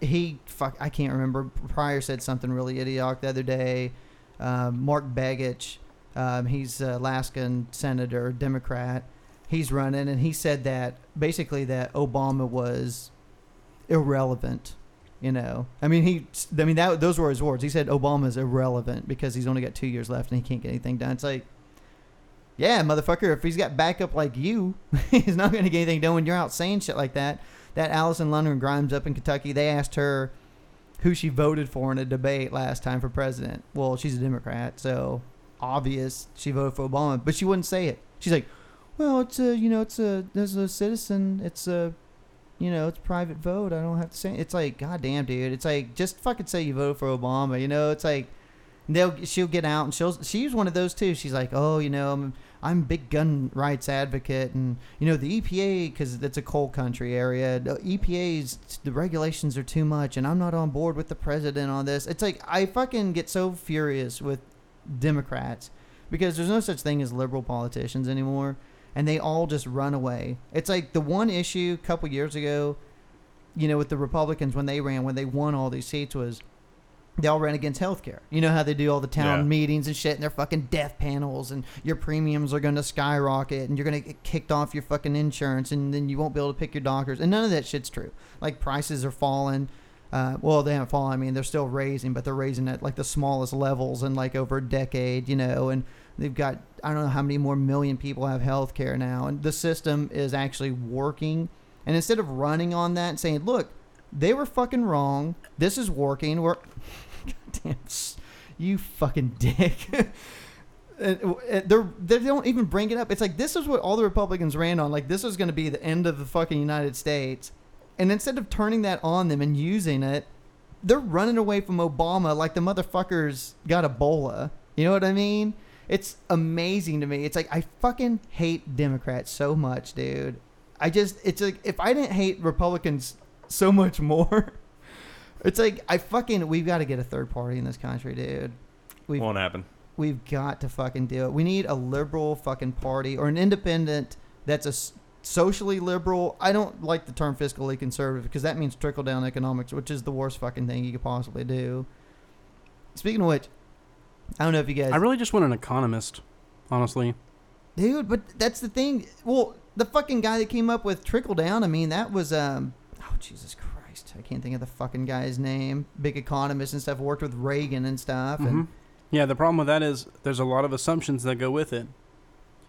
he fuck, I can't remember. Pryor said something really idiotic the other day. Um, Mark Begich, um, he's an Alaskan senator, Democrat. He's running, and he said that basically that Obama was irrelevant. You know, I mean, he, I mean that those were his words. He said Obama's irrelevant because he's only got two years left and he can't get anything done. It's like, yeah, motherfucker, if he's got backup like you, he's not going to get anything done when you're out saying shit like that. That Alison London Grimes up in Kentucky, they asked her who she voted for in a debate last time for president. Well, she's a Democrat, so obvious she voted for Obama, but she wouldn't say it. She's like, well, it's a, you know, it's a, there's a citizen, it's a, you know, it's private vote. I don't have to say. It's like, goddamn, dude. It's like, just fucking say you voted for Obama. You know, it's like, they'll she'll get out and she'll she's one of those too. She's like, oh, you know, I'm I'm big gun rights advocate, and you know the EPA because it's a coal country area. The EPA's the regulations are too much, and I'm not on board with the president on this. It's like I fucking get so furious with Democrats because there's no such thing as liberal politicians anymore, and they all just run away. It's like the one issue a couple years ago, you know, with the Republicans when they ran when they won all these seats was they all ran against healthcare. You know how they do all the town Yeah. meetings and shit, and their fucking death panels, and your premiums are going to skyrocket, and you're going to get kicked off your fucking insurance, and then you won't be able to pick your doctors, and none of that shit's true. Like prices are falling. Uh, well, they haven't fallen. I mean, they're still raising, but they're raising at like the smallest levels in like over a decade. You know, and they've got I don't know how many more million people have healthcare now, and the system is actually working. And instead of running on that and saying, "Look, they were fucking wrong. This is working. We're Goddamn, you fucking dick. They're, they don't even bring it up. It's like this is what all the Republicans ran on. Like this was going to be the end of the fucking United States, and instead of turning that on them and using it, they're running away from Obama like the motherfuckers got Ebola. You know what I mean? It's amazing to me. It's like I fucking hate Democrats so much, dude. I just it's like if I didn't hate Republicans so much more, it's like I fucking we've got to get a third party in this country, dude. We've Won't happen. we've got to fucking do it. We need a liberal fucking party or an independent that's a socially liberal. I don't like the term fiscally conservative because that means trickle down economics, which is the worst fucking thing you could possibly do. Speaking of which, I don't know if you guys, I really just want an economist, honestly. dude, but that's the thing. Well, the fucking guy that came up with trickle down. I mean, that was um, oh Jesus Christ, I can't think of the fucking guy's name. Big economist and stuff. Worked with Reagan and stuff. Mhm. And Yeah, the problem with that is there's a lot of assumptions that go with it.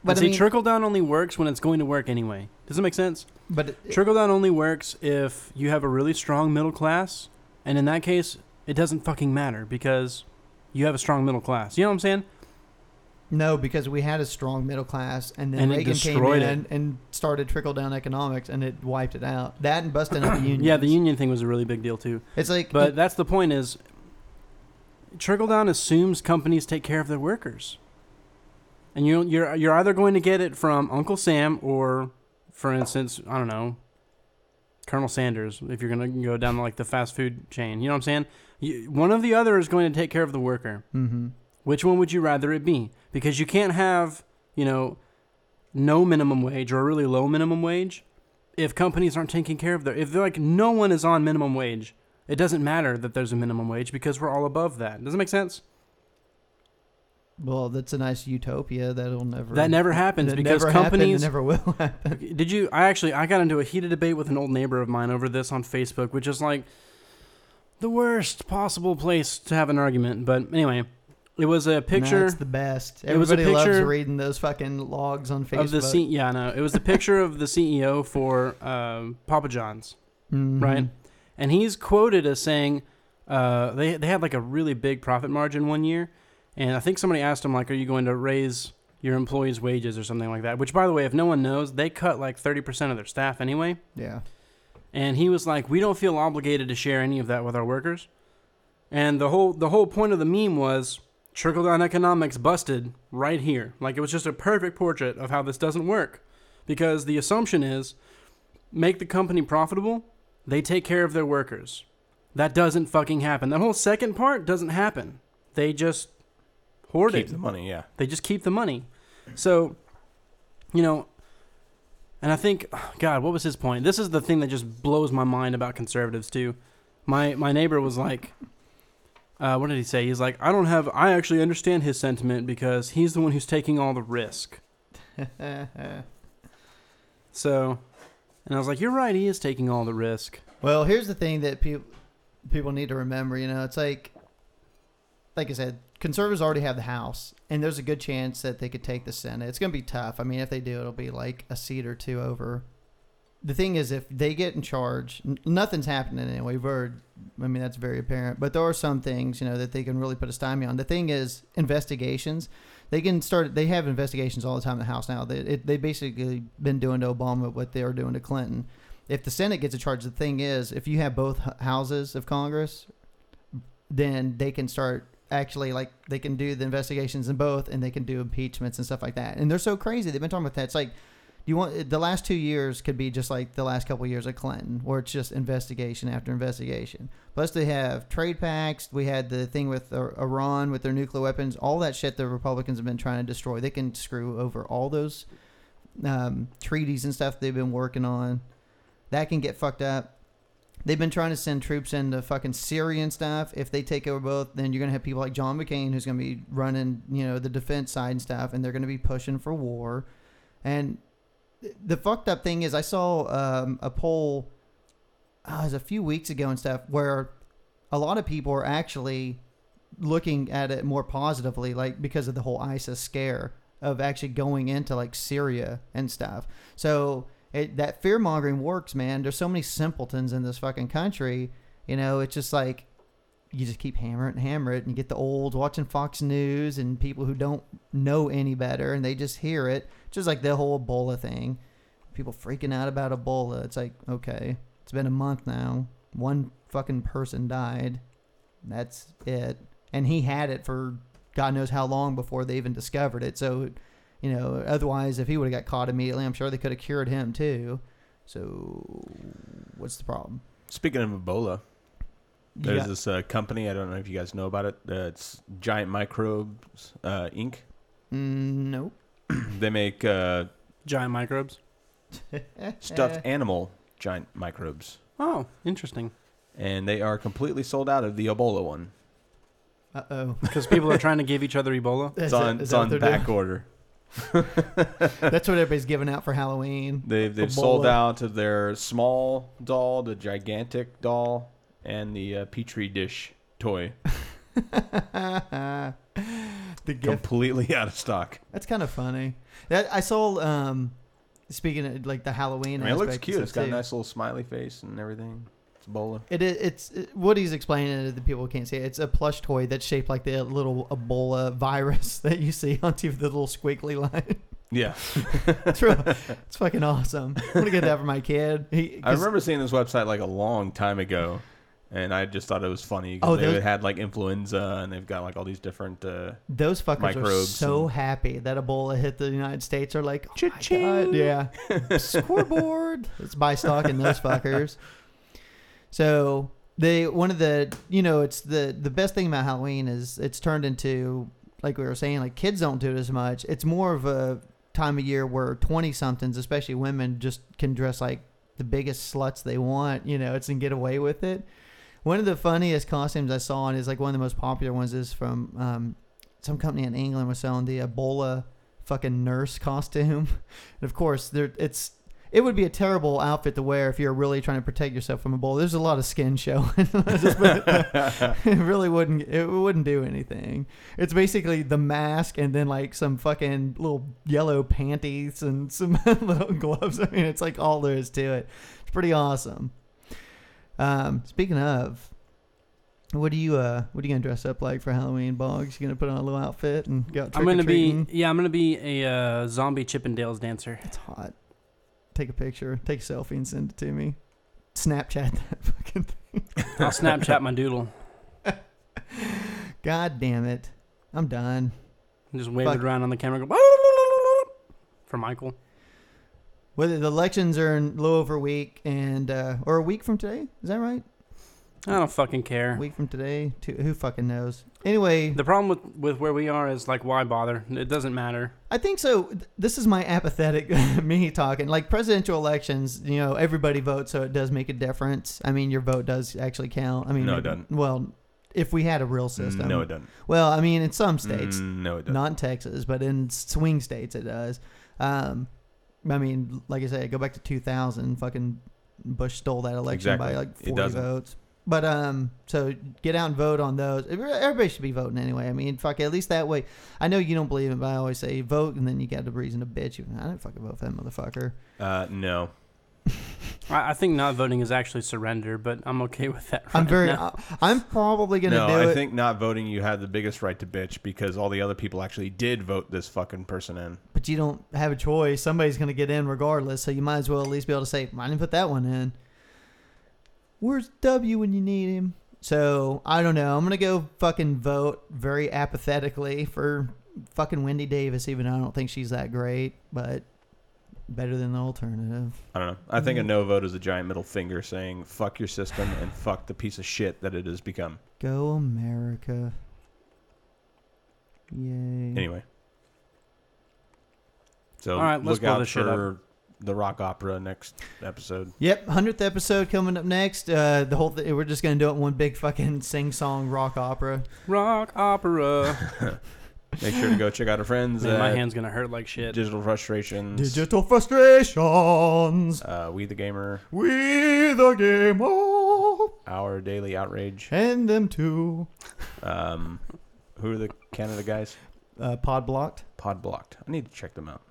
but But I see, mean, trickle down only works when it's going to work anyway. Does it make sense? but it- Trickle down only works if you have a really strong middle class, and in that case, it doesn't fucking matter because you have a strong middle class. You know what I'm saying? No, because we had a strong middle class, and then And it Reagan came destroyed in it. and started trickle down economics, and it wiped it out. That and busting up the unions. Yeah, the union thing was a really big deal too. It's like, But that's the point is trickle down assumes companies take care of their workers. And you you're you're either going to get it from Uncle Sam or for instance, I don't know, Colonel Sanders if you're going to go down like the fast food chain. You know what I'm saying? You, one of the other is going to take care of the worker. mm-hmm. Which one would you rather it be? Because you can't have, you know, no minimum wage or a really low minimum wage if companies aren't taking care of their if they're like no one is on minimum wage. It doesn't matter that there's a minimum wage because we're all above that. Does it make sense? well, that's a nice utopia that'll never. That never happens that because never companies never will happen. Did you I actually I got into a heated debate with an old neighbor of mine over this on Facebook, which is like the worst possible place to have an argument. But anyway, it was a picture That's the best. It was a Everybody loves picture reading those fucking logs on Facebook. of the C- yeah, no, it was the picture of the CEO for um, Papa John's, Mhm. right? And he's quoted as saying uh, they they had like a really big profit margin one year, and I think somebody asked him like, "Are you going to raise your employees' wages or something like that?" Which, by the way, if no one knows, they cut like thirty percent of their staff anyway. Yeah. and he was like, "We don't feel obligated to share any of that with our workers." And the whole the whole point of the meme was trickle down economics busted right here. Like it was just a perfect portrait of how this doesn't work, because the assumption is make the company profitable, they take care of their workers. That doesn't fucking happen. That whole second part doesn't happen. They just hoard Keep it. the money, yeah. They just keep the money. So, you know, and I think, God, what was his point? This is the thing that just blows my mind about conservatives too. My my neighbor was like, uh, what did he say? He's like, I don't have. I actually understand his sentiment because he's the one who's taking all the risk. So, and I was like, you're right. He is taking all the risk. Well, here's the thing that people people need to remember. You know, it's like, like I said, conservatives already have the House, and there's a good chance that they could take the Senate. It's going to be tough. I mean, if they do, it'll be like a seat or two over. The thing is, if they get in charge, n- nothing's happening anyway. Heard. I mean, that's very apparent. But there are some things, you know, that they can really put a stymie on. The thing is, investigations. They can start. They have investigations all the time in the House now. They it, they basically been doing to Obama what they were doing to Clinton if the Senate gets in charge, the thing is, if you have both houses of Congress, then they can start actually like they can do the investigations in both, and they can do impeachments and stuff like that. And they're so crazy. They've been talking about that. It's like you want the last two years could be just like the last couple of years of Clinton, where it's just investigation after investigation. Plus, they have trade pacts. We had the thing with Iran with their nuclear weapons. All that shit the Republicans have been trying to destroy. They can screw over all those um, treaties and stuff they've been working on. That can get fucked up. They've been trying to send troops into fucking Syria and stuff. If they take over both, then you're gonna have people like John McCain who's gonna be running, you know, the defense side and stuff, and they're gonna be pushing for war. And the fucked up thing is, I saw um, a poll, uh, it was a few weeks ago and stuff, where a lot of people are actually looking at it more positively, like because of the whole ISIS scare of actually going into like Syria and stuff. So it, that fear mongering works, man. There's so many simpletons in this fucking country. You know, it's just like you just keep hammer it and hammer it, and you get the old watching Fox News and people who don't know any better, and they just hear it. Just like the whole Ebola thing, people freaking out about Ebola. It's like, okay, it's been a month now. One fucking person died. That's it, and he had it for God knows how long before they even discovered it. So you know, otherwise, if he would have got caught immediately, I'm sure they could have cured him too. So, what's the problem? Speaking of Ebola, there's got- this uh, company. I don't know if you guys know about it. Uh, it's Giant Microbes uh, Inc. Mm, nope. they make uh, Giant microbes. stuffed animal giant microbes, Oh, interesting. and they are completely sold out of the Ebola one. Uh oh. Because people are trying to give each other Ebola. It's on, it's on back order. That's what everybody's giving out for Halloween. They've they've sold out of their small doll, the gigantic doll, and the uh, petri dish toy. the gift. Completely out of stock. That's kind of funny. That I saw. Um, speaking of like the Halloween, I mean, it looks aspect cute. It's stuff, got a too. nice little smiley face and everything. It's Ebola. It is. It's it, what he's explaining it The people can't see. It. It's a plush toy that's shaped like the little Ebola virus that you see on TV, the little squiggly line. Yeah, it's real, It's fucking awesome. I'm gonna get that for my kid. He, I remember seeing this website like a long time ago, and I just thought it was funny. 'cause Oh, they those- had like influenza, and they've got like all these different. Uh, Those fuckers are microbes so and- happy that Ebola hit the United States. Are like, oh my Cha-ching. God, yeah, scoreboard. Let's buy stock in those fuckers. So they one of the you know it's the the best thing about Halloween is it's turned into like we were saying like kids don't do it as much. It's more of a time of year where twenty somethings, especially women, just can dress like the biggest sluts they want. You know, it's and get away with it. One of the funniest costumes I saw, and is like one of the most popular ones, is from um, some company in England was selling the Ebola fucking nurse costume. And of course, there it's it would be a terrible outfit to wear if you're really trying to protect yourself from Ebola. There's a lot of skin showing. It really wouldn't. It wouldn't do anything. It's basically the mask and then like some fucking little yellow panties and some little gloves. I mean, it's like all there is to it. It's pretty awesome. Um, speaking of, what do you uh, what are you gonna dress up like for Halloween, Boggs? You gonna put on a little outfit and go? I'm gonna be yeah, I'm gonna be a uh, zombie Chippendales dancer. It's hot. Take a picture, take a selfie, and send it to me. Snapchat that fucking thing. I'll Snapchat my doodle God damn it. I'm done. and just wave Fuck. it around on the camera. Go for Michael. Whether the elections are in a little over a week and uh, or a week from today, is that right? I don't fucking A care. week from today, two, who fucking knows? Anyway, The problem with with where we are is like, why bother? It doesn't matter. I think so. Th- This is my apathetic me talking. Like presidential elections, you know, everybody votes, so it does make a difference. I mean, your vote does actually count. I mean, No, it doesn't. Well, if we had a real system, No, it doesn't. Well, I mean, in some states, Mm, no, it doesn't. not in Texas, but in swing states it does. Um, I mean, like I said, go back to 2000. Fucking Bush stole that election by like 40 votes. But um, so get out and vote on those. Everybody should be voting anyway. I mean, fuck, at least that way. I know you don't believe it, but I always say vote, and then you got the reason to bitch. You, I didn't fucking vote for that motherfucker. Uh, no. I, I think not voting is actually surrender, but I'm okay with that. I'm very. now. I, I'm probably gonna No, do I it. think not voting, you had the biggest right to bitch because all the other people actually did vote this fucking person in. but you don't have a choice. Somebody's going to get in regardless, so you might as well at least be able to say, "I didn't put that one in." Where's W when you need him? So I don't know. I'm gonna go fucking vote very apathetically for fucking Wendy Davis, even though I don't think she's that great, but better than the alternative. I don't know. I think a no vote is a giant middle finger saying fuck your system and fuck the piece of shit that it has become. Go America! Yay! Anyway. So All right, let's look blow out this shit for the rock opera next episode. Yep, hundredth episode coming up next. Uh, the whole th- we're just gonna do it in one big fucking sing song rock opera. Rock opera. Make sure to go check out our friends Man, my at hand's gonna hurt like shit. Digital Frustrations. Digital frustrations. uh, we the Gamer, We the game of our daily outrage. and them too. Um, who are the Canada guys? Uh, pod blocked. Pod blocked. I need to check them out.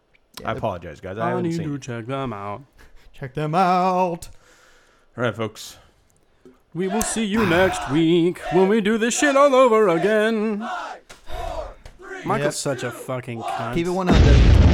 Yeah, I apologize, guys. I I haven't need seen. to it. check them out. check them out. All right, folks. We will see you next week when we do this shit all over again. Michael's Yep. such a fucking cunt. Keep it 100.